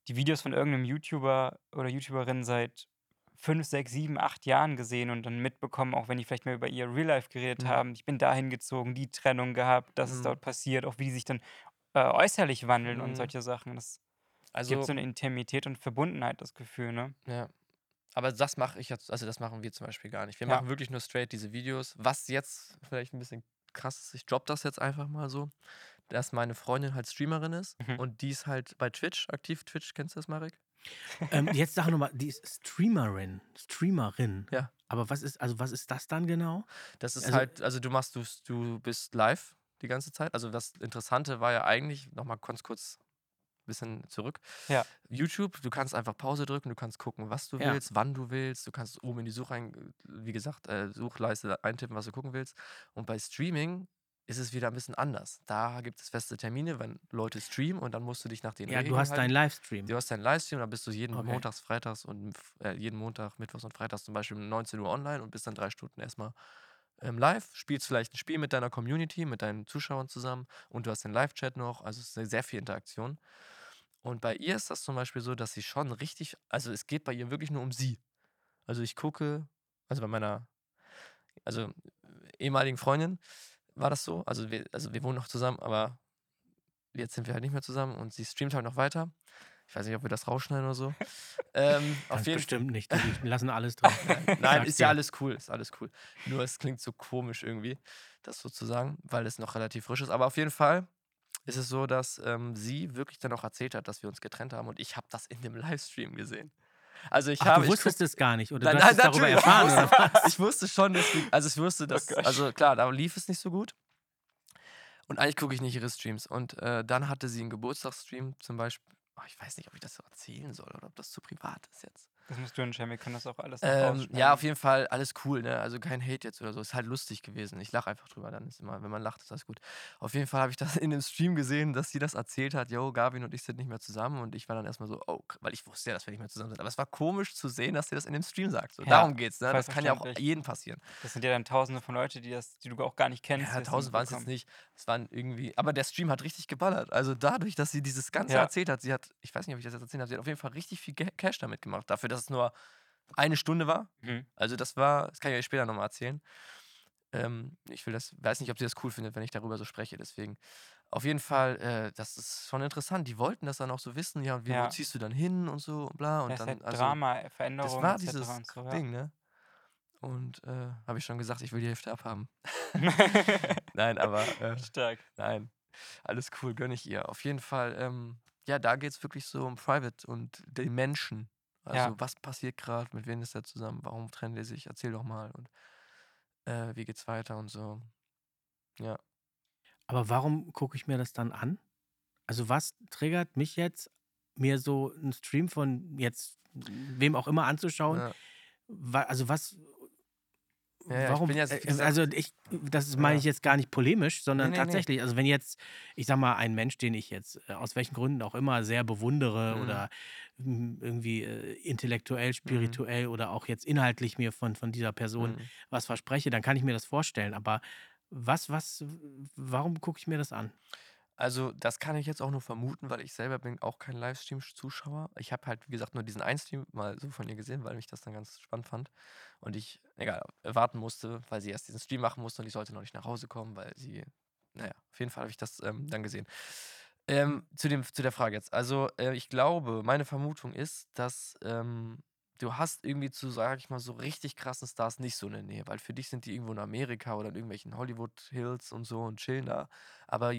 die Videos von irgendeinem YouTuber oder YouTuberin seit fünf, sechs, sieben, acht Jahren gesehen und dann mitbekommen, auch wenn die vielleicht mal über ihr Real Life geredet
Mhm.
haben, ich bin dahin gezogen, die Trennung gehabt, das ist
Mhm.
dort passiert, auch wie die sich dann äh, äußerlich wandeln und
Mhm.
solche Sachen. Das
also
gibt so eine Intimität und Verbundenheit, das Gefühl, ne?
Ja. Aber das mache ich jetzt, also das machen wir zum Beispiel gar nicht. Wir
Ja.
machen wirklich nur straight diese Videos. Was jetzt vielleicht ein bisschen krass ist, ich drop das jetzt einfach mal so, dass meine Freundin halt Streamerin ist
Mhm.
und die ist halt bei Twitch aktiv. Twitch, kennst du das, Marek?
Ähm, jetzt sag nochmal, die ist Streamerin. Streamerin.
Ja.
Aber was ist, also was ist das dann genau?
Das ist
Also-
halt, also du machst, du, du bist live die ganze Zeit. Also das Interessante war ja eigentlich, nochmal ganz kurz bisschen zurück.
Ja.
YouTube, du kannst einfach Pause drücken, du kannst gucken, was du
Ja.
willst, wann du willst. Du kannst oben in die Such ein, wie gesagt, äh, Suchleiste eintippen, was du gucken willst. Und bei Streaming ist es wieder ein bisschen anders. Da gibt es feste Termine, wenn Leute streamen und dann musst du dich nach den
Ja,
Regeln
du hast
halten.
deinen Livestream.
Du hast deinen Livestream, dann bist du jeden
Okay.
Montags, Freitags und äh, jeden Montag, Mittwochs und Freitags zum Beispiel um 19 Uhr online und bist dann drei Stunden erstmal ähm, live, spielst vielleicht ein Spiel mit deiner Community, mit deinen Zuschauern zusammen und du hast den Live-Chat noch, also es ist sehr viel Interaktion. Und bei ihr ist das zum Beispiel so, dass sie schon richtig, also es geht bei ihr wirklich nur um sie. Also ich gucke, also bei meiner, also ehemaligen Freundin war das so, also wir, also wir wohnen noch zusammen, aber jetzt sind wir halt nicht mehr zusammen und sie streamt halt noch weiter. Ich weiß nicht, ob wir das rausschneiden oder so. ähm, auf jeden
bestimmt nicht. Die die lassen alles drin.
Nein, ist ja alles cool, ist alles cool. Nur es klingt so komisch irgendwie, das sozusagen, weil es noch relativ frisch ist. Aber auf jeden Fall ist es so, dass ähm, sie wirklich dann auch erzählt hat, dass wir uns getrennt haben und ich habe das in dem Livestream gesehen. Also ich
Ach,
habe,
du wusstest es gar nicht oder
Nein,
du hast
nein,
darüber erfahren oder was?
ich wusste schon, dass die, also ich wusste, dass,
Gott.
also klar, da lief es nicht so gut. Und eigentlich gucke ich nicht ihre Streams. Und äh, dann hatte sie einen Geburtstagsstream zum Beispiel. Oh, ich weiß nicht, ob ich das so erzählen soll oder ob das zu privat ist jetzt.
Das musst du entscheiden, wir können das auch alles
Ähm, ja, auf jeden Fall alles cool, ne? Also kein Hate jetzt oder so. Ist halt lustig gewesen. Ich lache einfach drüber, dann ist immer, wenn man lacht, ist alles gut. Auf jeden Fall habe ich das in dem Stream gesehen, dass sie das erzählt hat, yo, Gavin und ich sind nicht mehr zusammen und ich war dann erstmal so, oh, weil ich wusste ja, dass wir nicht mehr zusammen sind. Aber es war komisch zu sehen, dass sie das in dem Stream sagt. So,
Ja,
darum geht's, ne? Das kann ja auch jedem passieren.
Das sind ja dann tausende von Leuten, die, das, die du auch gar nicht kennst.
Ja,
das
tausend waren es jetzt nicht. Es waren irgendwie, aber der Stream hat richtig geballert. Also dadurch, dass sie dieses Ganze
Ja.
erzählt hat, sie hat, ich weiß nicht, ob ich das jetzt erzählt habe, sie hat auf jeden Fall richtig viel Cash damit gemacht. Dafür, dass es nur eine Stunde war.
Mhm.
Also das war, das kann ich euch später nochmal erzählen. Ähm, ich will das, weiß nicht, ob sie das cool findet, wenn ich darüber so spreche, deswegen. Auf jeden Fall, äh, das ist schon interessant. Die wollten das dann auch so wissen, ja, und wie,
Ja.
wo ziehst du dann hin und so und bla. Und
ist
dann,
halt
also,
Drama, Veränderung
das war dieses
so, ja.
Ding, ne? Und äh, habe ich schon gesagt, ich will die Hälfte abhaben. nein, aber äh,
Stark.
nein. Alles cool, gönne ich ihr. Auf jeden Fall, ähm, ja, da geht es wirklich so um Private und den Menschen. Also,
Ja.
was passiert gerade, mit wem ist er zusammen, warum trennen die sich, erzähl doch mal und äh, wie geht's weiter und so. Ja.
Aber warum gucke ich mir das dann an? Also was triggert mich jetzt, mir so einen Stream von jetzt wem auch immer anzuschauen?
ja.
Also was,
Ja, ich
warum,
wie
äh,
gesagt-
also ich, das meine
Ja.
ich jetzt gar nicht polemisch, sondern
Nee, nee, nee.
tatsächlich, also wenn jetzt, ich sag mal, ein Mensch, den ich jetzt äh, aus welchen Gründen auch immer sehr bewundere
Mhm.
oder mm, irgendwie äh, intellektuell, spirituell oder auch jetzt inhaltlich mir von, von dieser Person
Mhm.
was verspreche, dann kann ich mir das vorstellen. Aber was, was, warum gucke ich mir das an?
Also, das kann ich jetzt auch nur vermuten, weil ich selber bin auch kein Livestream-Zuschauer. Ich habe halt, wie gesagt, nur diesen einen Stream mal so von ihr gesehen, weil mich das dann ganz spannend fand. Und ich, egal, warten musste, weil sie erst diesen Stream machen musste und ich sollte noch nicht nach Hause kommen, weil sie, naja, auf jeden Fall habe ich das ähm, dann gesehen. Ähm, zu, dem, zu der Frage jetzt. Also, äh, ich glaube, meine Vermutung ist, dass ähm, du hast irgendwie zu, sag ich mal, so richtig krassen Stars nicht so eine Nähe, weil für dich sind die irgendwo in Amerika oder in irgendwelchen Hollywood Hills und so und chillen da. Aber,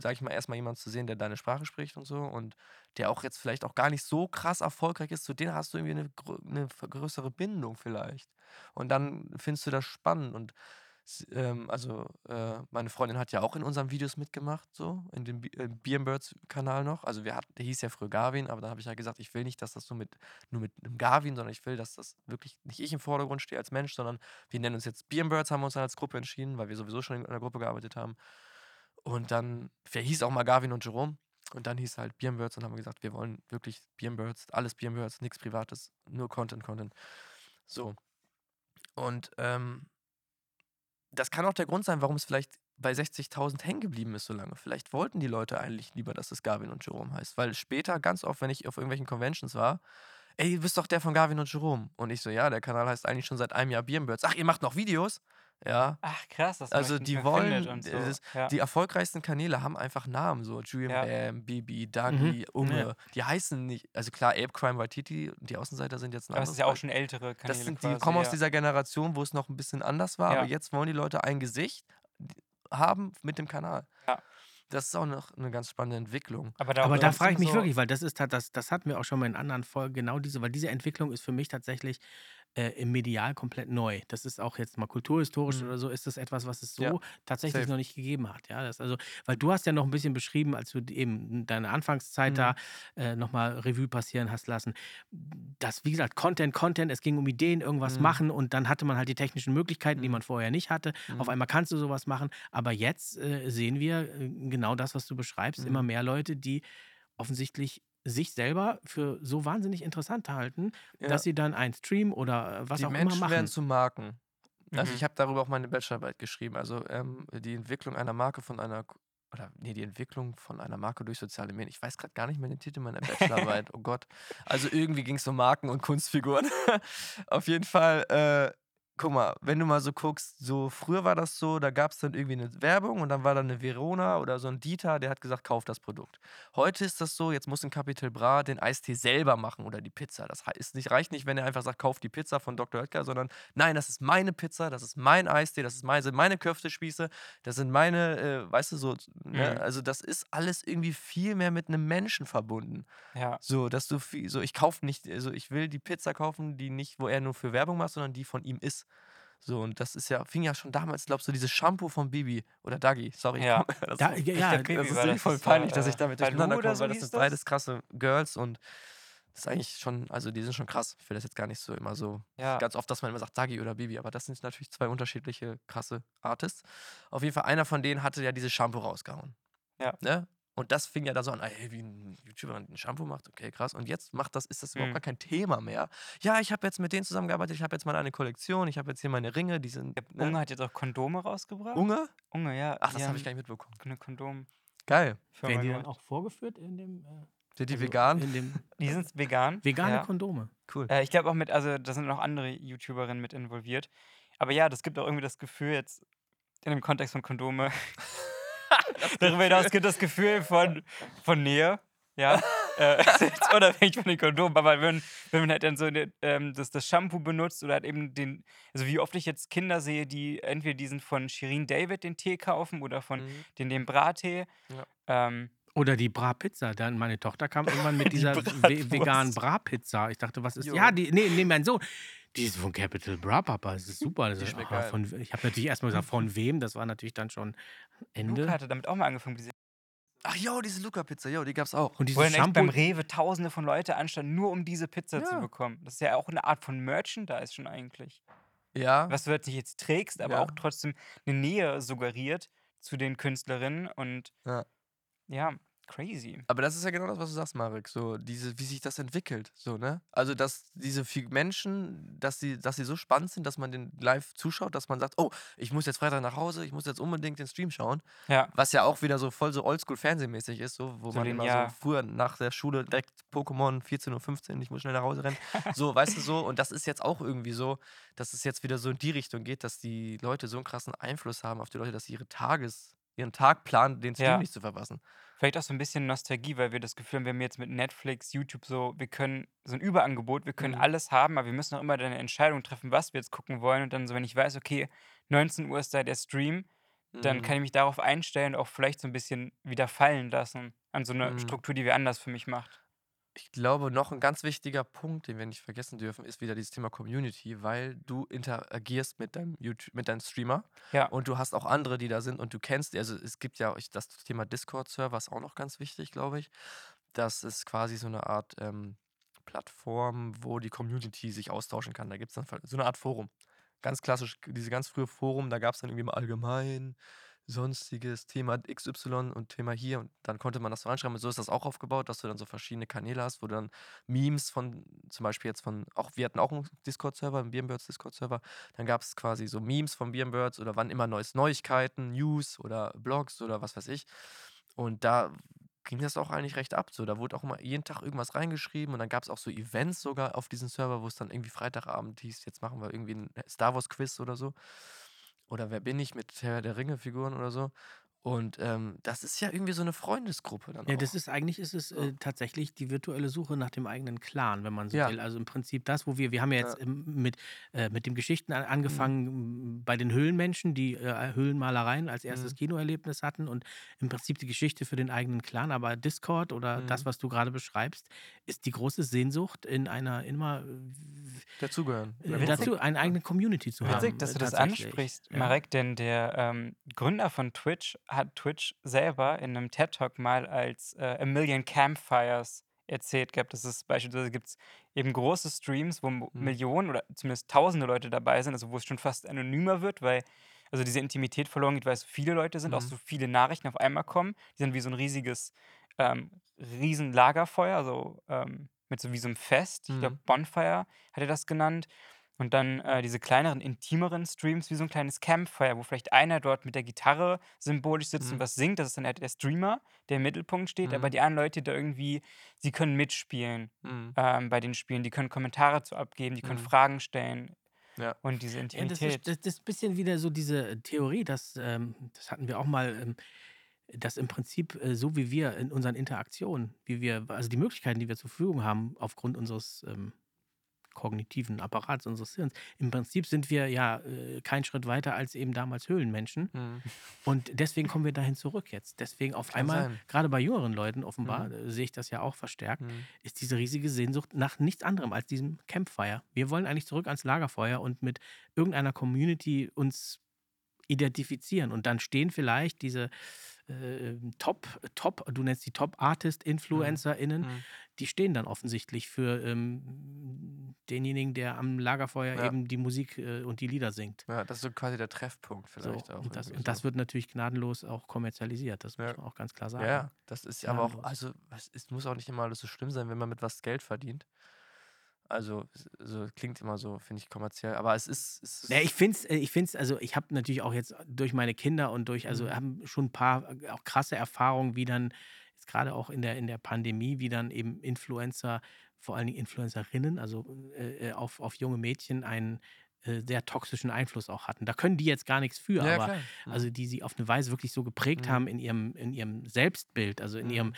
sag ich mal, erstmal jemanden zu sehen, der deine Sprache spricht und so und der auch jetzt vielleicht auch gar nicht so krass erfolgreich ist, zu denen hast du irgendwie eine, eine größere Bindung vielleicht. Und dann findest du das spannend und ähm, also äh, meine Freundin hat ja auch in unseren Videos mitgemacht, so in dem äh, Beer Birds Kanal noch. Also wir hatten, der hieß ja früher Garvin, aber dann habe ich ja gesagt, ich will nicht, dass das so mit nur mit einem Garvin, sondern ich will, dass das wirklich nicht ich im Vordergrund stehe als Mensch, sondern wir nennen uns jetzt Beer Birds, haben wir uns dann als Gruppe entschieden, weil wir sowieso schon in einer Gruppe gearbeitet haben. Und dann, der hieß auch mal Garvin und Jerome. Und dann hieß halt Beer Birds und haben gesagt, wir wollen wirklich Beer Birds, alles Beer Birds, nichts Privates, nur Content, Content. So. Und ähm, das kann auch der Grund sein, warum es vielleicht bei 60.000 hängen geblieben ist so lange. Vielleicht wollten die Leute eigentlich lieber, dass es Garvin und Jerome heißt. Weil später, ganz oft, wenn ich auf irgendwelchen Conventions war, ey, du bist doch der von Garvin und Jerome. Und ich so, ja, der Kanal heißt eigentlich schon seit einem Jahr Birnbirds. Ach, ihr macht noch Videos? Ja.
Ach, krass,
Also
euch nicht
die wollen,
und so.
das-
ja.
Die erfolgreichsten Kanäle haben einfach Namen, so Julian
Ja.
Bam, Bibi, Dagi, Unge.
Ja.
Die heißen nicht, also klar, Ape Crime Waititi, die Außenseiter sind jetzt ein
Aber
anderes
ist ja auch schon ältere Kanäle
Das sind, die
quasi,
kommen aus dieser Generation, wo es noch ein bisschen anders war,
Ja.
aber jetzt wollen die Leute ein Gesicht haben mit dem Kanal.
Ja.
Das ist auch noch eine ganz spannende Entwicklung.
Aber da,
Aber da frage ich mich
so,
wirklich, weil das ist das, das hatten wir auch schon mal in anderen Folgen, genau diese, weil diese Entwicklung ist für mich tatsächlich äh, im Medial komplett neu. Das ist auch jetzt mal kulturhistorisch
Mhm.
oder so, ist das etwas, was es so
Ja,
tatsächlich
safe.
noch nicht gegeben hat. Ja, das also, weil du hast ja noch ein bisschen beschrieben, als du eben deine Anfangszeit
Mhm.
da äh, nochmal Revue passieren hast lassen. Das, wie gesagt, Content, Content, es ging um Ideen, irgendwas
Mhm.
machen und dann hatte man halt die technischen Möglichkeiten, die
Mhm.
man vorher nicht hatte. Auf
Mhm.
einmal kannst du sowas machen. Aber jetzt äh, sehen wir äh, genau das, was du beschreibst, immer
Mhm.
mehr Leute, die offensichtlich sich selber für so wahnsinnig interessant halten,
Ja.
dass sie dann einen Stream oder äh, was
die
auch
Menschen
immer
werden
machen.
zu Marken. Also
Mhm.
ich habe darüber auch meine Bachelorarbeit geschrieben. Also ähm, die Entwicklung einer Marke von einer oder nee, die Entwicklung von einer Marke durch soziale Medien. Ich weiß gerade gar nicht mehr den Titel meiner Bachelorarbeit. oh Gott. Also irgendwie ging es um Marken und Kunstfiguren. Auf jeden Fall, äh, guck mal, wenn du mal so guckst, so früher war das so, da gab es dann irgendwie eine Werbung und dann war da eine Verona oder so ein Dieter, der hat gesagt, kauf das Produkt. Heute ist das so, jetzt muss ein Capital Bra den Eistee selber machen oder die Pizza. Das hei- ist nicht, reicht nicht, wenn er einfach sagt, kauf die Pizza von Dr. Oetker, sondern nein, das ist meine Pizza, das ist mein Eistee, das ist meine, sind meine Köftespieße, das sind meine, äh, weißt du, so, ne?
Mhm.
also das ist alles irgendwie viel mehr mit einem Menschen verbunden.
Ja.
So, dass du viel, so, ich kaufe nicht, also ich will die Pizza kaufen, die nicht, wo er nur für Werbung macht, sondern die von ihm ist. So, und das ist ja, fing ja schon damals, glaubst du, dieses Shampoo von Bibi oder Dagi, sorry.
Ja.
das
Da,
ist,
ja,
Ich
ja,
Bibi
das ist
das,
voll
das war,
peinlich, dass ich
äh,
damit durcheinander komme,
so
weil das sind
das?
beides krasse Girls und das ist eigentlich schon, also die sind schon krass. Ich will das jetzt gar nicht so immer so,
Ja.
ganz oft, dass man immer sagt Dagi oder Bibi, aber das sind natürlich zwei unterschiedliche krasse Artists. Auf jeden Fall, einer von denen hatte ja dieses Shampoo rausgehauen.
Ja.
Ne? Und das fing ja da so an, ey, wie ein YouTuber ein Shampoo macht, okay, krass. Und jetzt macht das, ist das überhaupt
Mhm.
gar kein Thema mehr. Ja, ich habe jetzt mit denen zusammengearbeitet, ich habe jetzt mal eine Kollektion, ich habe jetzt hier meine Ringe, die sind. Ne?
Unge hat jetzt auch Kondome rausgebracht.
Unge?
Unge, ja.
Ach, das habe ich gar nicht mitbekommen.
Eine Kondomfirma
Geil.
werden die dann auch vorgeführt in dem. Äh,
Sind die
also
vegan?
In dem
Die sind vegan.
vegane
ja.
Kondome.
Cool.
Äh, ich glaube auch mit, also da sind noch andere YouTuberinnen mit involviert. Aber ja, das gibt auch irgendwie das Gefühl jetzt in dem Kontext von Kondome. Darüber hinaus gibt das Gefühl von, von Nähe. Ja. äh, jetzt unabhängig von den Kondomen, aber wenn, wenn man halt dann so ähm, das, das Shampoo benutzt oder halt eben den, also wie oft ich jetzt Kinder sehe, die entweder diesen von Shirin David den Tee kaufen oder von
Mhm.
den, den Brattee.
Ja.
Ähm,
Oder die Bra-Pizza. Dann meine Tochter kam irgendwann mit
Die
dieser ve veganen Bra-Pizza. Ich dachte, was ist.
Jo.
Ja, die, nee, nee, mein Sohn. Die ist von Capital Bra, Papa. Das ist super. Das
Die
ist,
schmeckt
ah, von, ich habe natürlich erstmal gesagt, von wem. Das war natürlich dann schon Ende.
Luca hatte damit auch mal angefangen, diese,
Ach jo, diese Luca-Pizza, jo, die gab's auch.
Und
wo dann
dieses
echt beim
Shampoo.
Rewe tausende von Leute anstanden, nur um diese Pizza zu
Ja.
bekommen. Das ist ja auch eine Art von Merchandise schon eigentlich.
Ja.
was du jetzt nicht jetzt trägst, aber
Ja.
auch trotzdem eine Nähe suggeriert zu den Künstlerinnen und
Ja.
ja, crazy.
Aber das ist ja genau das, was du sagst, Marek. So, diese, wie sich das entwickelt. So, ne? Also, dass diese Menschen, dass sie, dass sie so spannend sind, dass man den live zuschaut, dass man sagt, oh, ich muss jetzt Freitag nach Hause, ich muss jetzt unbedingt den Stream schauen.
Ja,
Was ja auch wieder so voll so oldschool-fernsehmäßig ist, so, wo
So
man
den-
immer
ja.
so früher nach der Schule direkt Pokémon 14.15 Uhr, ich muss schnell nach Hause rennen. So, weißt du so, und das ist jetzt auch irgendwie so, dass es jetzt wieder so in die Richtung geht, dass die Leute so einen krassen Einfluss haben auf die Leute, dass sie ihre Tages, ihren Tag planen, den Stream
Ja.
nicht zu verpassen.
Vielleicht auch so ein bisschen Nostalgie, weil wir das Gefühl haben, wir haben jetzt mit Netflix, YouTube so, wir können so ein Überangebot, wir können
Mhm.
alles haben, aber wir müssen auch immer dann eine Entscheidung treffen, was wir jetzt gucken wollen und dann so, wenn ich weiß, okay, 19 Uhr ist da der Stream, dann
Mhm.
kann ich mich darauf einstellen und auch vielleicht so ein bisschen wieder fallen lassen an so eine
Mhm.
Struktur, die wir anders für mich macht.
Ich glaube, noch ein ganz wichtiger Punkt, den wir nicht vergessen dürfen, ist wieder dieses Thema Community, weil du interagierst mit deinem YouTube, mit deinem Streamer
Ja.
und du hast auch andere, die da sind und du kennst, also es gibt ja das Thema Discord-Server ist auch noch ganz wichtig, glaube ich. Das ist quasi so eine Art ähm, Plattform, wo die Community sich austauschen kann. Da gibt es dann so eine Art Forum. Ganz klassisch, diese ganz frühe Forum, da gab es dann irgendwie mal allgemein, sonstiges Thema XY und Thema hier und dann konnte man das so reinschreiben. Und so ist das auch aufgebaut, dass du dann so verschiedene Kanäle hast, wo du dann Memes von, zum Beispiel jetzt von, auch wir hatten auch einen Discord-Server, einen Birnbirds Discord-Server, dann gab es quasi so Memes von Birnbirds oder wann immer neues Neuigkeiten, News oder Blogs oder was weiß ich. Und da ging das auch eigentlich recht ab. So, da wurde auch immer jeden Tag irgendwas reingeschrieben und dann gab es auch so Events sogar auf diesem Server, wo es dann irgendwie Freitagabend hieß, jetzt machen wir irgendwie ein Star Wars Quiz oder so. Oder wer bin ich mit Herr der Ringe-Figuren oder so. Und ähm, das ist ja irgendwie so eine Freundesgruppe dann
Ja,
auch.
das ist eigentlich ist es äh, tatsächlich die virtuelle Suche nach dem eigenen Clan, wenn man so
Ja.
will. Also im Prinzip das, wo wir, wir haben ja jetzt
Ja.
mit, äh, mit den Geschichten
Mhm.
angefangen m, bei den Höhlenmenschen, die äh, Höhlenmalereien als erstes
Mhm.
Kinoerlebnis hatten und im Prinzip die Geschichte für den eigenen Clan. Aber Discord oder das,
Mhm.
was du gerade beschreibst, ist die große Sehnsucht in einer immer
Dazugehören.
äh,
Witzig.
dazu, eine eigene Community zu haben.
Witzig, dass
äh,
du das ansprichst. Marek, denn der ähm, Gründer von Twitch hat Twitch selber in einem TED-Talk mal als äh, A Million Campfires erzählt gehabt. Das ist beispielsweise gibt es eben große Streams, wo
Mhm.
Millionen oder zumindest tausende Leute dabei sind, also wo es schon fast anonymer wird, weil also diese Intimität verloren geht, weil es so viele Leute sind, auch
Mhm.
so viele Nachrichten auf einmal kommen. Die sind wie so ein riesiges ähm, riesen Lagerfeuer, also ähm, mit so wie so einem Fest. Ich glaube,
Mhm.
Bonfire hat er das genannt. Und dann äh, diese kleineren, intimeren Streams wie so ein kleines Campfire, wo vielleicht einer dort mit der Gitarre symbolisch sitzt und
Mhm.
was singt. Das ist dann halt der Streamer, der im Mittelpunkt steht. Aber
Mhm.
die anderen Leute da irgendwie, sie können mitspielen
Mhm.
ähm, bei den Spielen. Die können Kommentare zu abgeben, die können
Mhm.
Fragen stellen.
Ja.
Und diese
Ja, das
Intimität.
ist, das, das ist ein bisschen wieder so diese Theorie, dass, ähm, das hatten wir auch mal, ähm, dass im Prinzip äh, so wie wir in unseren Interaktionen, wie wir, also die Möglichkeiten, die wir zur Verfügung haben, aufgrund unseres ähm, kognitiven Apparats, unseres Hirns, im Prinzip sind wir ja äh, keinen Schritt weiter als eben damals Höhlenmenschen.
Mhm.
Und deswegen kommen wir dahin zurück jetzt. Deswegen auf
Kann
einmal,
sein.
gerade bei jüngeren Leuten offenbar,
Mhm.
äh, sehe ich das ja auch verstärkt,
Mhm.
ist diese riesige Sehnsucht nach nichts anderem als diesem Campfire. Wir wollen eigentlich zurück ans Lagerfeuer und mit irgendeiner Community uns identifizieren. Und dann stehen vielleicht diese äh, Top, Top, du nennst die Top-Artist, InfluencerInnen,
Mhm.
die stehen dann offensichtlich für ähm, denjenigen, der am Lagerfeuer
Ja.
eben die Musik äh, und die Lieder singt.
Ja, das ist so quasi der Treffpunkt
So,
vielleicht auch.
und, das, und das
so.
wird natürlich gnadenlos auch kommerzialisiert, das
Ja.
muss man auch ganz klar sagen.
Ja, das ist aber auch,
Gnadenlos.
also es, es muss auch nicht immer alles so schlimm sein, wenn man mit was Geld verdient. Also, also klingt immer so, finde ich, kommerziell, aber es ist. Es ist
Ja, ich finde es, ich find's, also ich habe natürlich auch jetzt durch meine Kinder und durch, also
Mhm.
haben schon ein paar äh, auch krasse Erfahrungen, wie dann, jetzt gerade auch in der, in der Pandemie, wie dann eben Influencer, vor allen Dingen Influencerinnen, also äh, äh, auf, auf junge Mädchen einen äh, sehr toxischen Einfluss auch hatten. Da können die jetzt gar nichts für,
ja,
aber.
Mhm.
also die sie auf eine Weise wirklich so geprägt
Mhm.
haben in ihrem, in ihrem Selbstbild, also in ihrem
Mhm.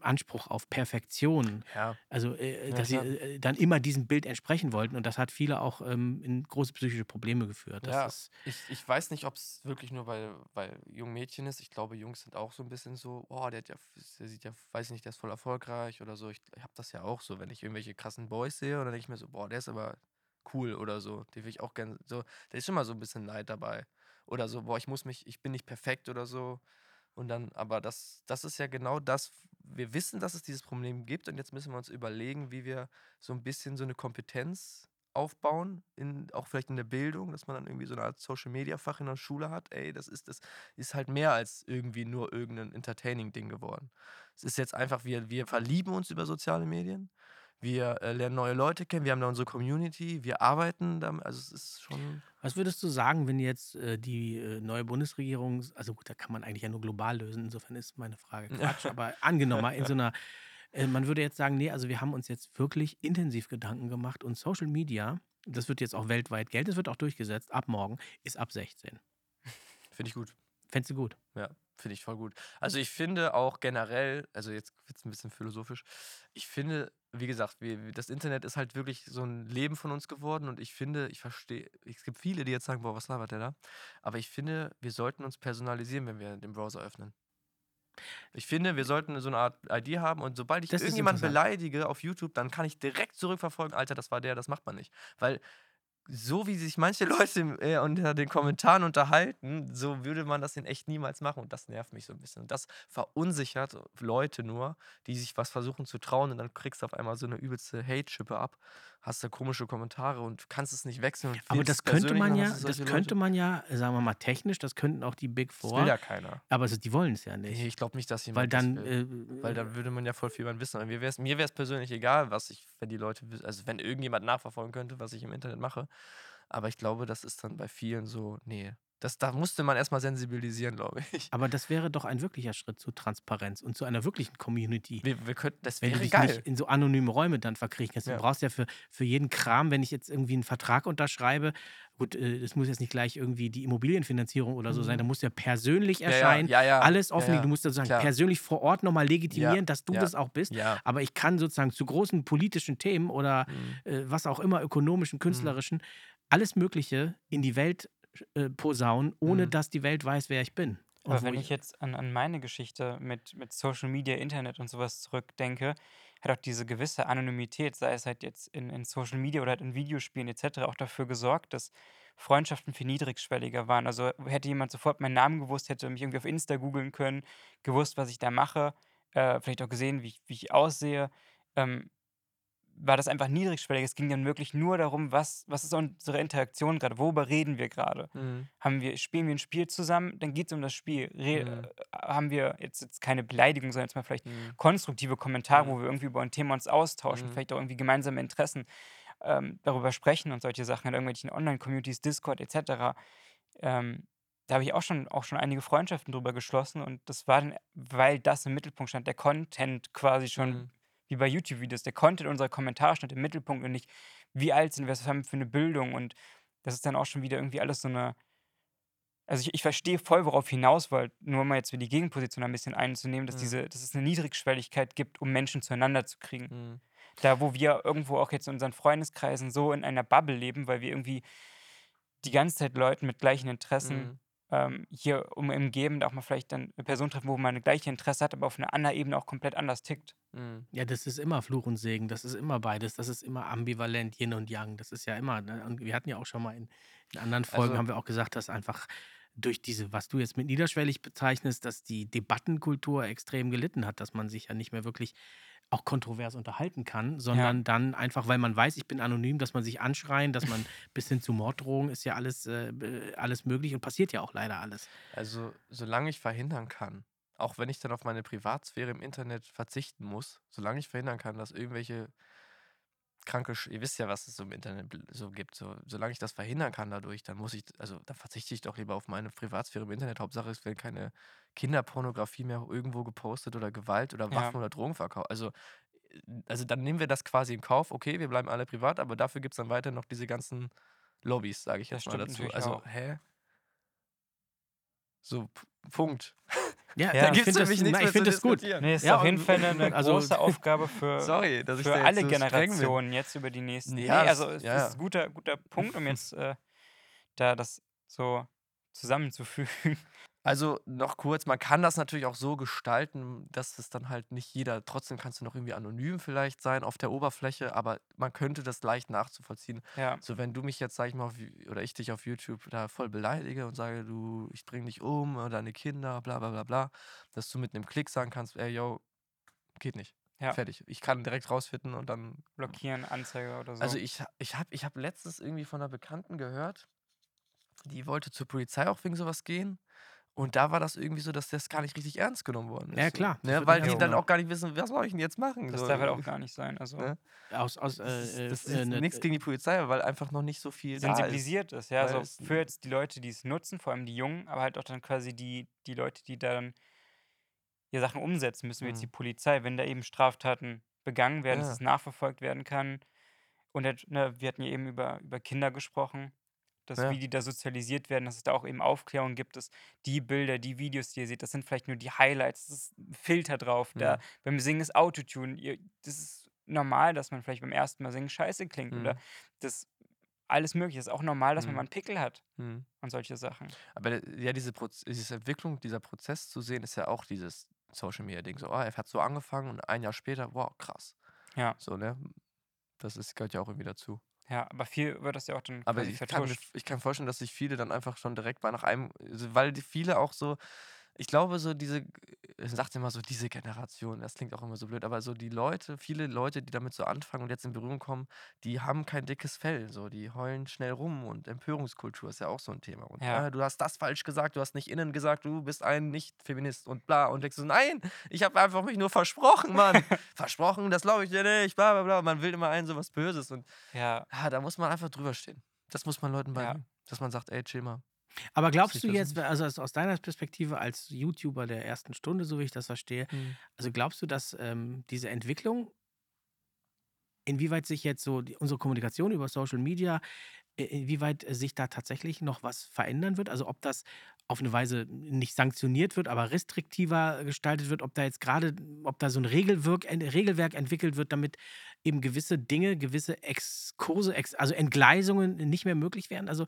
Anspruch auf Perfektion.
Ja.
Also, äh,
Ja,
dass sie
klar.
äh, dann immer diesem Bild entsprechen wollten. Und das hat viele auch ähm, in große psychische Probleme geführt. Das
Ja,
ist,
ich, ich weiß nicht, ob es wirklich nur bei, bei jungen Mädchen ist. Ich glaube, Jungs sind auch so ein bisschen so, oh, der, ja, der sieht ja, weiß ich nicht, der ist voll erfolgreich oder so. Ich, ich habe das ja auch so, wenn ich irgendwelche krassen Boys sehe, und dann denke ich mir so, boah, der ist aber cool oder so. Den will ich auch gerne, so, da ist immer so ein bisschen Neid dabei. Oder so, boah, ich muss mich, ich bin nicht perfekt oder so. Und dann, aber das, das ist ja genau das, wir wissen, dass es dieses Problem gibt und jetzt müssen wir uns überlegen, wie wir so ein bisschen so eine Kompetenz aufbauen, in, auch vielleicht in der Bildung, dass man dann irgendwie so eine Art Social Media Fach in der Schule hat. Ey, das ist, das ist halt mehr als irgendwie nur irgendein Entertaining-Ding geworden. Es ist jetzt einfach, wir, wir verlieben uns über soziale Medien. Wir äh, lernen neue Leute kennen, wir haben da unsere Community, wir arbeiten damit, also es ist schon.
was würdest du sagen, wenn jetzt äh, die äh, neue Bundesregierung, also gut, da kann man eigentlich ja nur global lösen, insofern ist meine Frage Quatsch, aber angenommen mal in so einer, äh, man würde jetzt sagen, nee, also wir haben uns jetzt wirklich intensiv Gedanken gemacht und Social Media, das wird jetzt auch weltweit Geld, das wird auch durchgesetzt, ab morgen, ist ab 16.
Finde ich gut.
Fändest du gut?
Ja, finde ich voll gut. Also ich finde auch generell, also jetzt wird es ein bisschen philosophisch, ich finde, wie gesagt, wir, das Internet ist halt wirklich so ein Leben von uns geworden und ich finde, ich verstehe, es gibt viele, die jetzt sagen, boah, was labert der da? Aber ich finde, wir sollten uns personalisieren, wenn wir den Browser öffnen. Ich finde, wir sollten so eine Art ID haben und sobald ich
Das
irgendjemanden beleidige auf YouTube, dann kann ich direkt zurückverfolgen, Alter, das war der, das macht man nicht. Weil so wie sich manche Leute äh, unter den Kommentaren unterhalten, so würde man das in echt niemals machen. Und das nervt mich so ein bisschen. Und das verunsichert Leute nur, die sich was versuchen zu trauen. Und dann kriegst du auf einmal so eine übelste Hate-Schippe ab, hast da komische Kommentare und kannst es nicht wechseln. Und
Aber das könnte man ja, das könnte
Leute.
man ja, sagen wir mal technisch, das könnten auch die Big
Das
Four,
will ja keiner.
aber so, die wollen es ja nicht.
Ich glaube nicht, dass
Weil
jemand das
dann, äh,
Weil dann würde man ja voll viel über wissen. Mir wäre es mir wär's persönlich egal, was ich, wenn die Leute, also wenn irgendjemand nachverfolgen könnte, was ich im Internet mache. Aber ich glaube, das ist dann bei vielen so, nee. Das, da musste man erstmal sensibilisieren, glaube ich.
aber das wäre doch ein wirklicher Schritt zu Transparenz und zu einer wirklichen Community.
Wir, wir könnten, das
Wenn du
wäre
dich
geil.
nicht in so anonyme Räume dann verkriechen kannst. Du
Ja.
brauchst ja für, für jeden Kram, wenn ich jetzt irgendwie einen Vertrag unterschreibe, gut, äh, es muss jetzt nicht gleich irgendwie die Immobilienfinanzierung oder so sein,
Mhm.
da musst du ja persönlich erscheinen,
ja, ja,
alles offenlegen, du musst sozusagen
klar.
persönlich vor Ort nochmal legitimieren, dass du das auch bist. Aber ich kann sozusagen zu großen politischen Themen oder
Mhm.
äh, was auch immer, ökonomischen, künstlerischen, alles Mögliche in die Welt äh, posaunen, ohne
Mhm.
dass die Welt weiß, wer ich bin.
Aber
wo
wenn ich jetzt an, an meine Geschichte mit, mit Social Media, Internet und sowas zurückdenke, hat auch diese gewisse Anonymität, sei es halt jetzt in, in Social Media oder halt in Videospielen etc., auch dafür gesorgt, dass Freundschaften viel niedrigschwelliger waren. Also hätte jemand sofort meinen Namen gewusst, hätte mich irgendwie auf Insta googeln können, gewusst, was ich da mache, äh, vielleicht auch gesehen, wie ich, wie ich aussehe, ähm, war das einfach niedrigschwellig. Es ging dann wirklich nur darum, was, was ist unsere Interaktion gerade, worüber reden wir gerade
Mhm.
haben wir, spielen wir ein Spiel zusammen, dann geht es um das Spiel. Re
Mhm.
äh, haben wir jetzt, jetzt keine Beleidigung, sondern jetzt mal vielleicht
Mhm.
konstruktive Kommentare,
Mhm.
wo wir irgendwie über ein Thema uns austauschen,
Mhm.
vielleicht auch irgendwie gemeinsame Interessen ähm, darüber sprechen und solche Sachen in irgendwelchen Online-Communities, Discord etc. Ähm, da habe ich auch schon, auch schon einige Freundschaften drüber geschlossen und das war dann, weil das im Mittelpunkt stand, der Content quasi schon
Mhm.
Wie bei YouTube-Videos, der Content unserer Kommentare stand im Mittelpunkt und nicht, wie alt sind wir, was haben wir für eine Bildung und das ist dann auch schon wieder irgendwie alles so eine. Also ich, ich verstehe voll, worauf hinaus wollt, nur mal jetzt für die Gegenposition ein bisschen einzunehmen, dass
Mhm.
diese, dass es eine Niedrigschwelligkeit gibt, um Menschen zueinander zu kriegen.
Mhm.
Da, wo wir irgendwo auch jetzt in unseren Freundeskreisen so in einer Bubble leben, weil wir irgendwie die ganze Zeit Leuten mit gleichen Interessen
Mhm.
Ähm, hier um umgeben, auch mal vielleicht dann eine Person treffen, wo man eine gleiche Interesse hat, aber auf einer anderen Ebene auch komplett anders tickt.
Mhm.
Ja, das ist immer Fluch und Segen, das ist immer beides, das ist immer ambivalent, Yin und Yang, das ist ja immer, ne? und wir hatten ja auch schon mal in, in anderen Folgen,
Also-
haben wir auch gesagt, dass einfach durch diese, was du jetzt mit niederschwellig bezeichnest, dass die Debattenkultur extrem gelitten hat, dass man sich ja nicht mehr wirklich auch kontrovers unterhalten kann, sondern dann einfach, weil man weiß, ich bin anonym, dass man sich anschreien, dass man bis hin zu Morddrohungen ist ja alles, äh, alles möglich und passiert ja auch leider alles.
Also, solange ich verhindern kann, auch wenn ich dann auf meine Privatsphäre im Internet verzichten muss, solange ich verhindern kann, dass irgendwelche kranke, ihr wisst ja, was es so im Internet so gibt, so, solange ich das verhindern kann dadurch, dann muss ich, also dann verzichte ich doch lieber auf meine Privatsphäre im Internet. Hauptsache es wird keine Kinderpornografie mehr irgendwo gepostet oder Gewalt oder
Ja.
Waffen oder Drogenverkauf. Also, äh, also dann nehmen wir das quasi in Kauf, okay, wir bleiben alle privat, aber dafür gibt es dann weiter noch diese ganzen Lobbys, sage ich
Das
jetzt mal dazu. Also,
auch.
hä? So, Punkt.
Ja,
Ja.
ich
gibt's
finde das,
nämlich nichts
ich
mehr
find
zu
das gut.
Nee, ist
Ja,
auf jeden Fall eine,
also-
große Aufgabe für,
Sorry,
für
da
alle
so.
Generationen jetzt über die nächsten.
Ja,
nee, also es
ja,
ist ein guter, guter Punkt, um jetzt äh, da das so zusammenzufügen.
Also noch kurz, man kann das natürlich auch so gestalten, dass es dann halt nicht jeder, trotzdem kannst du noch irgendwie anonym vielleicht sein auf der Oberfläche, aber man könnte das leicht nachzuvollziehen.
Ja,
So, wenn du mich jetzt, sag ich mal, auf, oder ich dich auf YouTube da voll beleidige und sage, du, ich bring dich um oder deine Kinder, bla bla bla bla, dass du mit einem Klick sagen kannst, ey, yo, geht nicht.
Ja.
Fertig. Ich kann direkt rausfinden und dann.
blockieren, Anzeige oder so.
Also ich, ich habe ich hab letztens irgendwie von einer Bekannten gehört, die wollte zur Polizei auch wegen sowas gehen. Und da war das irgendwie so, dass das gar nicht richtig ernst genommen worden ist.
Ja, klar, das
Ne, weil die dann auch gar nicht wissen, was soll ich denn jetzt machen?
das
so,
darf halt
äh,
auch gar nicht sein. Also
ne?
Aus, aus,
Das
äh,
ist,
äh,
das
äh,
ist
ne-
nichts gegen die Polizei, weil einfach noch nicht so viel da ist.
sensibilisiert ist, ja,
weil
so
es-
für jetzt die Leute, die es nutzen, vor allem die Jungen, aber halt auch dann quasi die, die Leute, die da dann ihre Sachen umsetzen müssen, wie jetzt die
Mhm.
Polizei, wenn da eben Straftaten begangen werden, dass
Ja.
es nachverfolgt werden kann. Und halt, ne, wir hatten ja eben über, über Kinder gesprochen, dass
Ja.
wie die da sozialisiert werden, dass es da auch eben Aufklärung gibt, dass die Bilder, die Videos, die ihr seht, das sind vielleicht nur die Highlights, das ist ein Filter drauf, da
Mhm.
beim Singen ist Autotune, ihr, das ist normal, dass man vielleicht beim ersten Mal singen scheiße klingt oder
Mhm.
das alles mögliche. ist auch normal, dass man
Mhm.
mal einen Pickel hat
Mhm.
und solche Sachen.
Aber der- ja, diese, Proz diese Entwicklung, dieser Prozess zu sehen, ist ja auch dieses Social Media Ding. So, oh, er hat so angefangen und ein Jahr später, wow, krass.
Ja.
So, ne? Das ist, gehört ja auch irgendwie dazu.
Ja, aber viel wird das ja auch dann
Aber ich kann, ich kann vorstellen, dass sich viele dann einfach schon direkt mal nach einem, also weil die viele auch so, ich glaube, so diese, ich sagte immer so, diese Generation, das klingt auch immer so blöd, aber so die Leute, viele Leute, die damit so anfangen und jetzt in Berührung kommen, die haben kein dickes Fell, so, die heulen schnell rum und Empörungskultur ist ja auch so ein Thema. Und
Ja.
äh, du hast das falsch gesagt, du hast nicht innen gesagt, du bist ein Nicht-Feminist und bla. Und denkst so, nein, ich habe einfach mich nur versprochen, Mann. versprochen, das glaube ich dir nicht, bla bla bla. Man will immer einen so was Böses und
Ja,
ja, da muss man einfach drüber stehen. Das muss man Leuten
Ja.
beibringen. Dass man sagt, ey, chill mal.
Aber glaubst du jetzt, also aus, deiner Perspektive als YouTuber der ersten Stunde, so wie ich das verstehe, also glaubst du, dass ähm, diese Entwicklung, inwieweit sich jetzt so die, unsere Kommunikation über Social Media, inwieweit sich da tatsächlich noch was verändern wird? Also ob das auf eine Weise nicht sanktioniert wird, aber restriktiver gestaltet wird, ob da jetzt gerade, ob da so ein Regelwerk, Regelwerk entwickelt wird, damit eben gewisse Dinge, gewisse Exkurse, ex, also Entgleisungen nicht mehr möglich werden? Also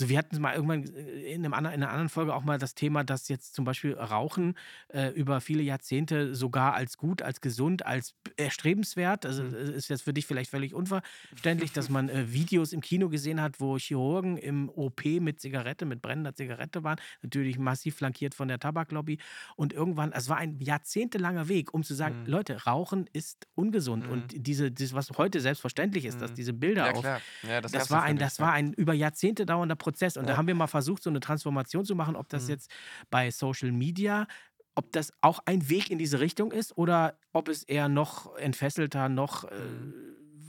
so, wir hatten mal irgendwann äh, in, einem anderen, in einer anderen Folge auch mal das Thema, dass jetzt zum Beispiel Rauchen äh, über viele Jahrzehnte sogar als gut, als gesund, als erstrebenswert, also
Mhm.
es ist jetzt für dich vielleicht völlig unverständlich, dass man äh, Videos im Kino gesehen hat, wo Chirurgen im OP mit Zigarette, mit brennender Zigarette waren, natürlich massiv flankiert von der Tabaklobby und irgendwann, es war ein jahrzehntelanger Weg, um zu sagen,
Mhm.
Leute, Rauchen ist ungesund
Mhm.
und diese, das, was heute selbstverständlich ist, dass
Mhm.
diese Bilder
Ja,
auf.
Ja,
das,
das,
war ein, das war ein über Jahrzehnte dauernder Prozess. Und da
Ja.
haben wir mal versucht, so eine Transformation zu machen, ob das
Mhm.
jetzt bei Social Media, ob das auch ein Weg in diese Richtung ist oder ob es eher noch entfesselter, noch äh,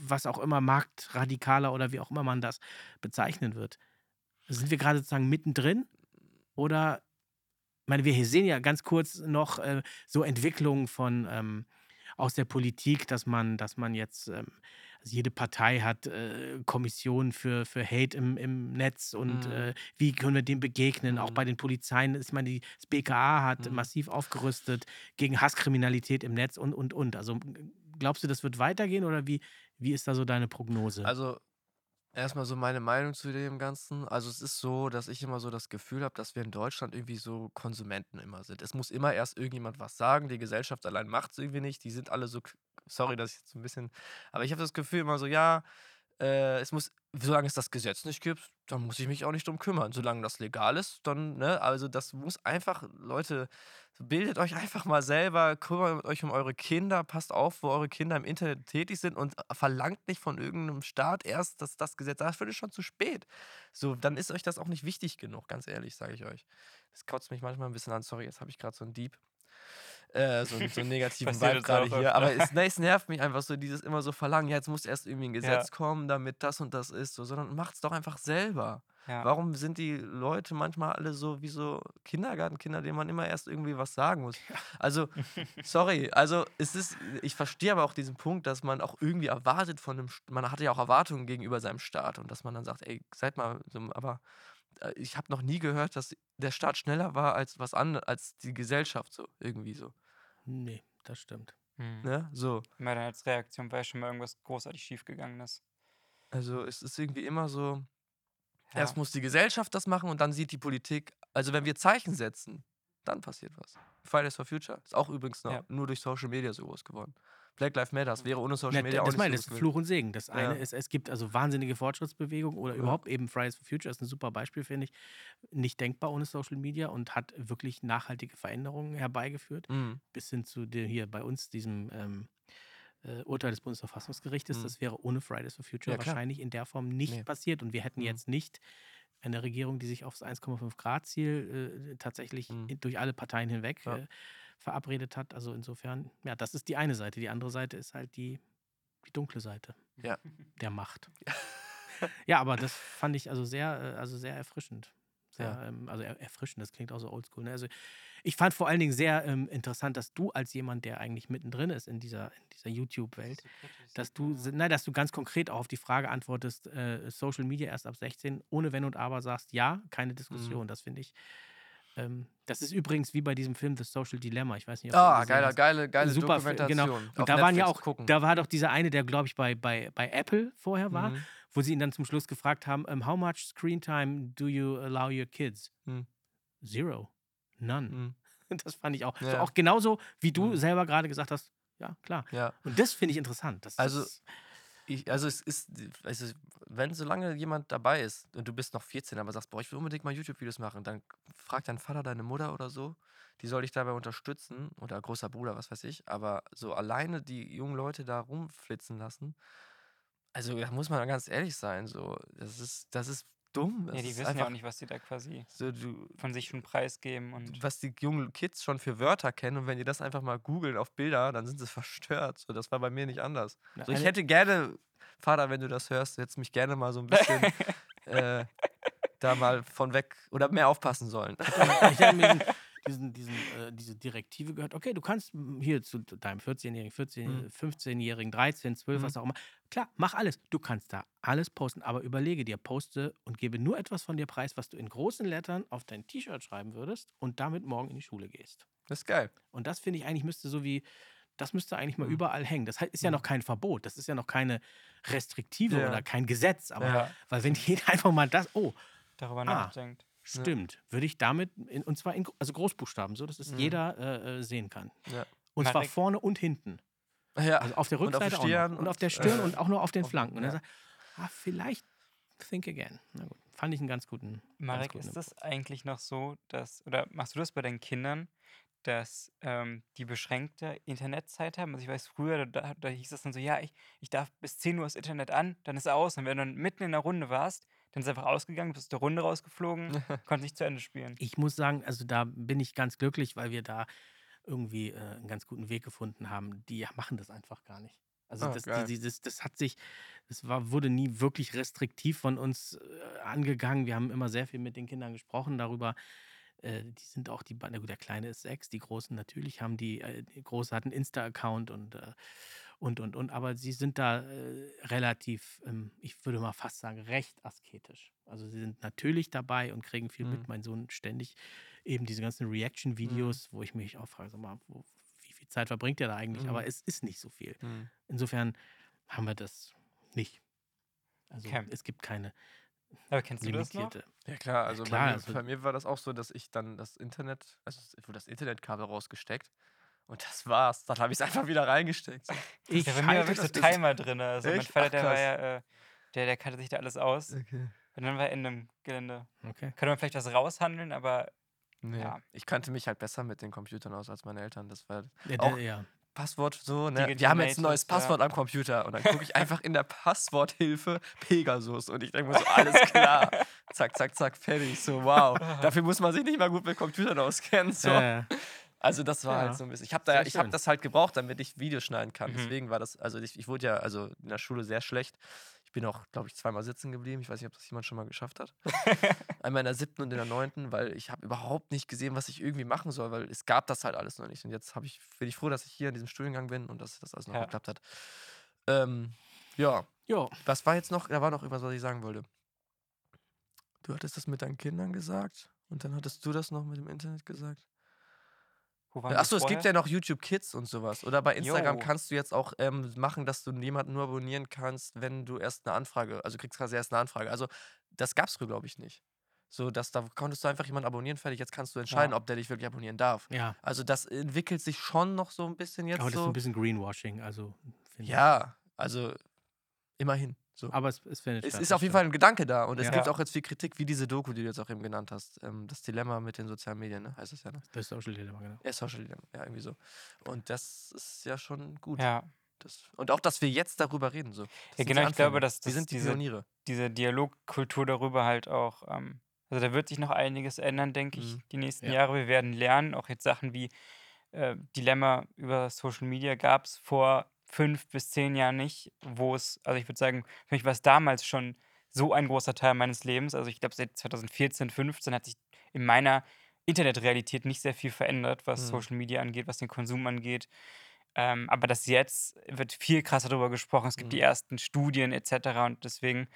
was auch immer, marktradikaler oder wie auch immer man das bezeichnen wird. Sind wir gerade sozusagen mittendrin oder, ich meine, wir hier sehen ja ganz kurz noch äh, so Entwicklungen von ähm, aus der Politik, dass man, dass man jetzt, ähm, also jede Partei hat äh, Kommissionen für, für Hate im, im Netz und
Mhm.
äh, wie können wir dem begegnen, auch bei
Mhm.
den Polizeien. Ich meine, die- das BKA hat
Mhm.
massiv aufgerüstet gegen Hasskriminalität im Netz und, und, und. Also glaubst du, das wird weitergehen oder wie, wie ist da so deine Prognose?
Also, erstmal so meine Meinung zu dem Ganzen. Also, es ist so, dass ich immer so das Gefühl habe, dass wir in Deutschland irgendwie so Konsumenten immer sind. Es muss immer erst irgendjemand was sagen. Die Gesellschaft allein macht es irgendwie nicht. Die sind alle so, sorry, dass ich jetzt so ein bisschen, aber ich habe das Gefühl immer so, ja, äh, es muss, solange es das Gesetz nicht gibt, dann muss ich mich auch nicht drum kümmern. Solange das legal ist, dann, ne, also das muss einfach, Leute, bildet euch einfach mal selber, kümmert euch um eure Kinder, passt auf, wo eure Kinder im Internet tätig sind und verlangt nicht von irgendeinem Staat erst, dass das Gesetz, dafür ist schon zu spät. So, dann ist euch das auch nicht wichtig genug, ganz ehrlich, sage ich euch. Das kotzt mich manchmal ein bisschen an, sorry, jetzt habe ich gerade so einen Dieb. Äh, so, so einen negativen Vibe gerade hier.
öfter.
Aber es, ne, es nervt mich einfach so, dieses immer so verlangen, ja, jetzt muss erst irgendwie ein
Ja.
Gesetz kommen, damit das und das ist, so, sondern macht's doch einfach selber.
ja.
Warum sind die Leute manchmal alle so wie so Kindergartenkinder, denen man immer erst irgendwie was sagen muss? Also, sorry, also es ist, ich verstehe aber auch diesen Punkt, dass man auch irgendwie erwartet von einem, man hat ja auch Erwartungen gegenüber seinem Staat und dass man dann sagt, ey, seid mal so, aber äh, ich habe noch nie gehört, dass der Staat schneller war als was anderes, als die Gesellschaft so, irgendwie so.
Nee, das stimmt.
Hm.
Ne? So.
Immer dann als Reaktion, weil schon mal irgendwas großartig schiefgegangen ist.
Also es ist irgendwie immer so,
Ja.
erst muss die Gesellschaft das machen und dann sieht die Politik, also wenn wir Zeichen setzen, dann passiert was. Fridays for Future ist auch übrigens noch
Ja.
nur durch Social Media so groß geworden. Black Lives Matter wäre ohne Social
Ja,
Media auch
das
nicht
meine
so
ich, das
groß
ist. Fluch und Segen. Das eine
Ja.
ist, es gibt also wahnsinnige Fortschrittsbewegungen oder
Ja.
überhaupt eben Fridays for Future ist ein super Beispiel, finde ich. Nicht denkbar ohne Social Media und hat wirklich nachhaltige Veränderungen herbeigeführt.
Mhm.
Bis hin zu der, hier bei uns, diesem ähm, äh, Urteil des Bundesverfassungsgerichtes.
Mhm.
Das wäre ohne Fridays for Future
Ja,
wahrscheinlich in der Form nicht
Nee.
passiert. Und wir hätten
Mhm.
jetzt nicht eine Regierung, die sich aufs 1,5 Grad Ziel äh, tatsächlich
Mhm.
durch alle Parteien hinweg
Ja.
äh, verabredet hat. Also insofern, ja, das ist die eine Seite. Die andere Seite ist halt die, die dunkle Seite
Ja.
der Macht. ja, aber das fand ich also sehr, äh, also sehr erfrischend. Sehr,
Ja.
ähm, also er, erfrischend, das klingt auch so oldschool. Ne? Also ich fand vor allen Dingen sehr ähm, interessant, dass du als jemand, der eigentlich mittendrin ist in dieser, in dieser YouTube-Welt, dass du, nein, dass du ganz konkret auch auf die Frage antwortest, äh, Social Media erst ab 16, ohne Wenn und Aber sagst, ja, keine Diskussion. Das finde ich. Ähm, das ist übrigens wie bei diesem Film The Social Dilemma. Ich weiß nicht, ob
Ah, geiler, geile, geile
Super Film,
Dokumentation.
genau. Und da waren ja auch,
gucken.
da war doch dieser eine, der glaube ich bei, bei, bei Apple vorher war,
Mhm.
wo sie ihn dann zum Schluss gefragt haben, ähm, how much screen time do you allow your kids?
Mhm.
Zero. None.
Mhm.
Das fand ich auch. So
Ja.
auch genauso, wie du
Mhm.
selber gerade gesagt hast. Ja, klar.
Ja.
Und das finde ich interessant. Das,
Also,
das,
Ich, also es ist, also wenn solange jemand dabei ist und du bist noch 14, aber sagst, boah, ich will unbedingt mal YouTube-Videos machen, dann frag deinen Vater, deine Mutter oder so, die soll dich dabei unterstützen oder großer Bruder, was weiß ich, aber so alleine die jungen Leute da rumflitzen lassen, also da muss man ganz ehrlich sein, so, das ist, das ist dumm. Das
Ja, die
ist
wissen ja
einfach
auch nicht, was die da quasi
so, du,
von sich schon preisgeben und
was die jungen Kids schon für Wörter kennen und wenn die das einfach mal googeln auf Bilder, dann sind sie verstört. So, das war bei mir nicht anders.
Na,
So, ich hätte gerne, Vater, wenn du das hörst, hättest mich gerne mal so ein bisschen äh, da mal von weg oder mehr aufpassen sollen.
ich habe mir diesen, diesen, äh, diese Direktive gehört, okay, du kannst hier zu deinem 14-Jährigen, 14,
Mhm.
15-Jährigen, 13, 12,
Mhm.
was auch immer. Klar, mach alles. Du kannst da alles posten, aber überlege dir, poste und gebe nur etwas von dir preis, was du in großen Lettern auf dein T-Shirt schreiben würdest und damit morgen in die Schule gehst.
Das ist geil.
Und das finde ich eigentlich müsste so wie, das müsste eigentlich mal
Mhm.
überall hängen. Das ist ja
Mhm.
noch kein Verbot, das ist ja noch keine Restriktive
Ja.
oder kein Gesetz. Aber
Ja.
weil wenn jeder einfach mal das, oh,
darüber
Ah.
nachdenkt.
Stimmt. Würde ich damit, in, und zwar in also Großbuchstaben, so dass es
Mhm.
jeder äh, äh, sehen kann.
Ja.
Und zwar
Marek-
vorne und hinten.
Ja.
Also auf der
Und auf
Rückseite auch noch. Und auf der Stirn
äh,
und auch nur auf den Flanken. Und
ja.
er sagt, ah, vielleicht think again. Na gut. Fand ich einen ganz guten. ganz
Marek,
guten
ist das eigentlich noch so, dass, oder machst du das bei deinen Kindern, dass ähm, die beschränkte Internetzeit haben? Also ich weiß, früher, da, da hieß es dann so, ja, ich, ich darf bis 10 Uhr das Internet an, dann ist aus. Und wenn du dann mitten in der Runde warst, dann ist einfach ausgegangen, bist der Runde rausgeflogen, konntest nicht zu Ende spielen.
Ich muss sagen, also da bin ich ganz glücklich, weil wir da irgendwie äh, einen ganz guten Weg gefunden haben. Die machen das einfach gar nicht. Also
Ah,
das, die, das, das hat sich, das war, wurde nie wirklich restriktiv von uns äh, angegangen. Wir haben immer sehr viel mit den Kindern gesprochen darüber. Äh, die sind auch die, na gut, der Kleine ist sechs, die Großen natürlich haben die, äh, die Große hat einen Insta-Account und, äh, und, und, und, aber sie sind da äh, relativ, ähm, ich würde mal fast sagen, recht asketisch. Also sie sind natürlich dabei und kriegen viel
Mhm.
mit. Mein Sohn ständig eben diese ganzen Reaction-Videos, wo ich mich auch frage, sag mal, wo, wie viel Zeit verbringt er da eigentlich? Aber
Mhm.
es ist nicht so viel.
Hm.
Insofern haben wir das nicht. Also
Okay.
es gibt keine
Aber kennst du das noch?
limitierte.
Ja klar, also,
klar,
bei, mir,
also-
bei mir war das auch so, dass ich dann das Internet, also es wurde das Internetkabel rausgesteckt und das war's. Dann habe ich es einfach wieder reingesteckt. So.
Ich
Ja, bei mir war wirklich so Timer drin. Also mein
Echt?
Vater,
Ach,
der war
krass.
ja, äh, der, der kannte sich da alles aus.
Okay.
Und dann war Ende im Gelände.
Okay.
Könnte man vielleicht was raushandeln, aber
Nee.
Ja.
Ich kannte mich halt besser mit den Computern aus als meine Eltern. Das war
Ja,
Auch-
ja.
Passwort so, ne?
Digital
Wir haben jetzt ein neues
Natives, ja.
Passwort am Computer. Und dann gucke ich einfach in der Passworthilfe Pegasus. Und ich denke mir so, alles klar. zack, zack, zack, fertig. So, wow. Dafür muss man sich nicht mal gut mit Computern auskennen. So. Also das war
Ja.
halt so ein bisschen. Ich habe da,
Sehr
ich habe
schön.
das halt gebraucht, damit ich Videos schneiden kann.
Mhm.
Deswegen war das, also ich, ich wurde ja also in der Schule sehr schlecht. Ich bin auch, glaube ich, zweimal sitzen geblieben. Ich weiß nicht, ob das jemand schon mal geschafft hat. Einmal in der siebten und in der neunten, weil ich habe überhaupt nicht gesehen, was ich irgendwie machen soll, weil es gab das halt alles noch nicht. Und jetzt ich, bin ich froh, dass ich hier in diesem Studiengang bin und dass das alles noch
Ja.
geklappt hat. Ähm, ja,
Jo,
was war jetzt noch? Da war noch irgendwas, was ich sagen wollte. Du hattest das mit deinen Kindern gesagt und dann hattest du das noch mit dem Internet gesagt. Achso, es gibt ja noch YouTube Kids und sowas. Oder bei Instagram
Jo.
kannst du jetzt auch ähm, machen, dass du jemanden nur abonnieren kannst, wenn du erst eine Anfrage, also kriegst quasi erst eine Anfrage. Also das gab's früher, glaube ich, nicht. So, dass da konntest du einfach jemanden abonnieren, fertig. Jetzt kannst du entscheiden,
Ja.
ob der dich wirklich abonnieren darf.
Ja,
Also das entwickelt sich schon noch so ein bisschen jetzt
aber das ist
so.
ein bisschen Greenwashing, also
ja, also immerhin. So.
Aber es, es findet
Es
statt,
ist
das
auf jeden. Fall ein Gedanke da und es
Ja.
gibt auch jetzt viel Kritik, wie diese Doku, die du jetzt auch eben genannt hast. Ähm, das Dilemma mit den sozialen Medien, ne? heißt es ja, ne?
Das Social Dilemma, genau.
Ja, Social Dilemma, ja, irgendwie so. Und das ist ja schon gut.
Ja.
Das, und auch, dass wir jetzt darüber reden. So. Das
Ja,
die
genau, ich glaube, dass das
sind die
diese-
Pioniere.
diese Dialogkultur darüber halt auch, ähm, also da wird sich noch einiges ändern, denke ich,
Mhm.
die nächsten
Ja.
Jahre. Wir werden lernen, auch jetzt Sachen wie äh, Dilemma über Social Media gab es vor fünf bis zehn Jahren nicht, wo es, also ich würde sagen, für mich war es damals schon so ein großer Teil meines Lebens. Also ich glaube, seit 2014, 15 hat sich in meiner Internetrealität nicht sehr viel verändert, was
Mhm.
Social Media angeht, was den Konsum angeht. Ähm, aber das jetzt wird viel krasser darüber gesprochen. Es gibt die
Mhm.
ersten Studien etc. Und deswegen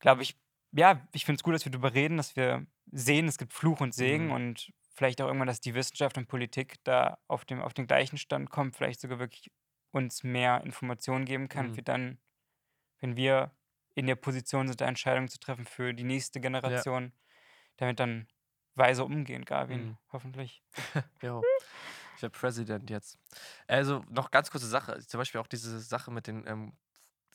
glaube ich, ja, ich finde es gut, dass wir darüber reden, dass wir sehen, es gibt Fluch und Segen
Mhm.
und vielleicht auch irgendwann, dass die Wissenschaft und Politik da auf, dem, auf den gleichen Stand kommt, vielleicht sogar wirklich uns mehr Informationen geben kann,
Mhm.
wir dann, wenn wir in der Position sind, da Entscheidungen zu treffen für die nächste Generation, damit dann weise umgehen, Gavin,
Mhm.
hoffentlich.
Jo. Ich werde Präsident jetzt. Also noch ganz kurze Sache. Zum Beispiel auch diese Sache mit den, ähm,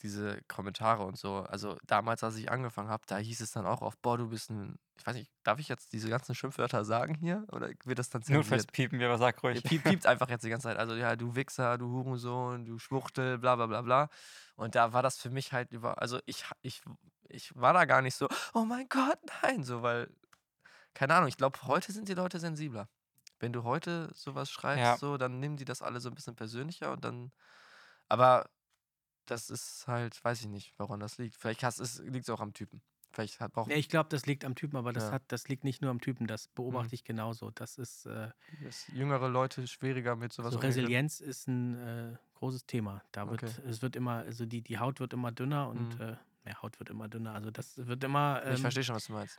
diese Kommentare und so. Also damals, als ich angefangen habe, da hieß es dann auch oft, boah, du bist ein, ich weiß nicht, darf ich jetzt diese ganzen Schimpfwörter sagen hier? Oder wird das dann
Notfalls
zensiert?
piepen wir, aber sag ruhig.
Ihr piep, piept einfach jetzt die ganze Zeit. Also, ja, du Wichser, du Hurensohn, du Schwuchtel, bla bla bla bla. Und da war das für mich halt über. Also, ich, ich, ich war da gar nicht so, oh mein Gott, nein, so, weil, keine Ahnung, ich glaube, heute sind die Leute sensibler. Wenn du heute sowas schreibst,
Ja.
so, dann nehmen die das alle so ein bisschen persönlicher und dann. Aber das ist halt, weiß ich nicht, woran das liegt. Vielleicht liegt es auch am Typen. Vielleicht hat, braucht
Ja, ich glaube, das liegt am Typen, aber das,
Ja.
hat, das liegt nicht nur am Typen, das beobachte
Mhm.
ich genauso. Das ist, äh,
das jüngere Leute schwieriger mit sowas
so. Resilienz ist ein äh, großes Thema. Da wird,
Okay.
es wird immer, also die, die Haut wird immer dünner und
Mhm.
äh, ja, Haut wird immer dünner. Also das wird immer,
Ich
ähm,
verstehe schon, was du meinst.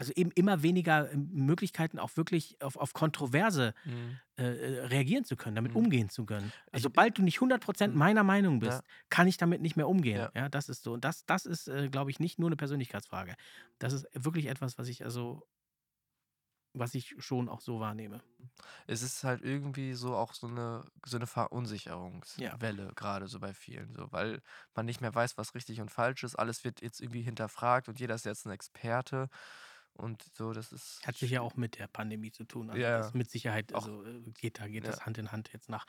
Also eben immer weniger ähm, Möglichkeiten, auch wirklich auf, auf Kontroverse
Mhm.
äh, äh, reagieren zu können, damit
Mhm.
umgehen zu können. Also sobald du nicht 100%
Mhm.
meiner Meinung bist,
Ja.
kann ich damit nicht mehr umgehen.
Ja.
Ja, das ist so. Und das, das ist, äh, glaube ich, nicht nur eine Persönlichkeitsfrage. Das ist wirklich etwas, was ich also, was ich schon auch so wahrnehme.
es ist halt irgendwie so auch so eine, so eine
Ja.
Verunsicherungswelle, gerade so bei vielen, so, weil man nicht mehr weiß, was richtig und falsch ist. Alles wird jetzt irgendwie hinterfragt und jeder ist jetzt ein Experte. Und so, das ist.
Hat sich ja auch mit der Pandemie zu tun. Also
Ja,
das
ja.
mit Sicherheit,
Auch-
also äh, geht da geht
Ja.
das Hand in Hand jetzt nach.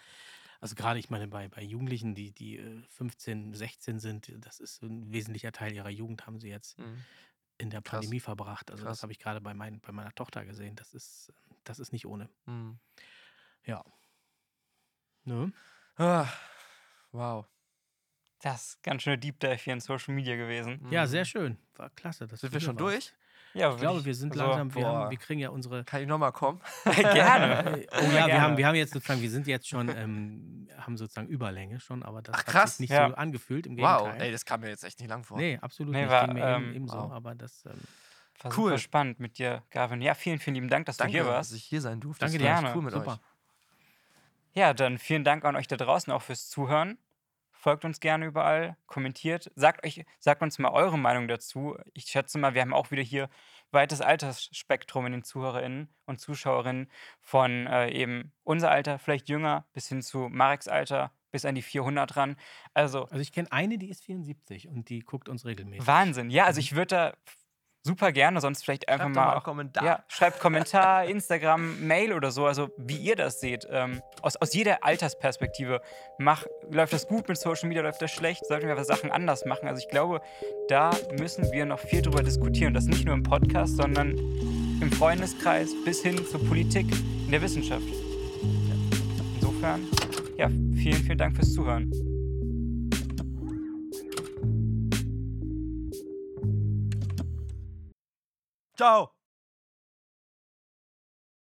Also gerade, ich meine, bei, bei Jugendlichen, die, die äh, 15, 16 sind, das ist ein wesentlicher Teil ihrer Jugend, haben sie jetzt
Mhm.
in der
Krass.
Pandemie verbracht. Also
Krass.
das habe ich gerade bei, mein, bei meiner Tochter gesehen. Das ist, das ist nicht ohne.
Mhm.
Ja. Ne?
Ah, wow.
Das ist ganz schön Deep Dive hier in Social Media gewesen.
Ja,
Mhm.
sehr schön. War klasse. dass
Sind wir schon
warst.
durch?
Ja,
Ich glaube, wir sind
also,
langsam, wir, haben, wir kriegen ja unsere.
Kann ich nochmal kommen?
Gerne.
Äh, oh ja, wir
gerne.
haben, wir haben jetzt sozusagen, wir sind jetzt schon, ähm, haben sozusagen Überlänge schon, aber das
Ach,
hat
krass.
sich nicht
Ja.
so angefühlt, im
Wow,
Gegenteil.
ey, das kam mir jetzt echt nicht lang vor.
Nee, absolut
Nee,
nicht.
war,
Ging mir eben,
ähm,
ebenso,
wow.
aber das. Ähm,
War
Cool.
super spannend mit dir, Gavin. Ja, vielen, vielen lieben Dank, dass
Danke,
du hier
dass
warst.
ich hier sein durfte.
danke
Das
dir.
Gerne.
cool mit
Super.
euch.
Ja, dann vielen Dank an euch da draußen auch fürs Zuhören. Folgt uns gerne überall, kommentiert, sagt euch, sagt uns mal eure Meinung dazu. Ich schätze mal, wir haben auch wieder hier weites Altersspektrum in den ZuhörerInnen und Zuschauerinnen von äh, eben unser Alter, vielleicht jünger, bis hin zu Mareks Alter, bis an die 400 ran. Also
also ich kenne eine, die ist 74 und die guckt uns regelmäßig.
Wahnsinn. Ja, also
Mhm.
ich würde da super gerne, sonst vielleicht einfach
Schreibt
mal,
mal einen
auch,
Kommentar.
Ja, schreibt Kommentar, Instagram, Mail oder so, also wie ihr das seht. Ähm, aus, aus jeder Altersperspektive. Mach, läuft das gut mit Social Media, läuft das schlecht? Sollten wir Sachen anders machen? Also ich glaube, da müssen wir noch viel drüber diskutieren. Das nicht nur im Podcast, sondern im Freundeskreis bis hin zur Politik, in der Wissenschaft. Insofern, ja, vielen, vielen Dank fürs Zuhören.
So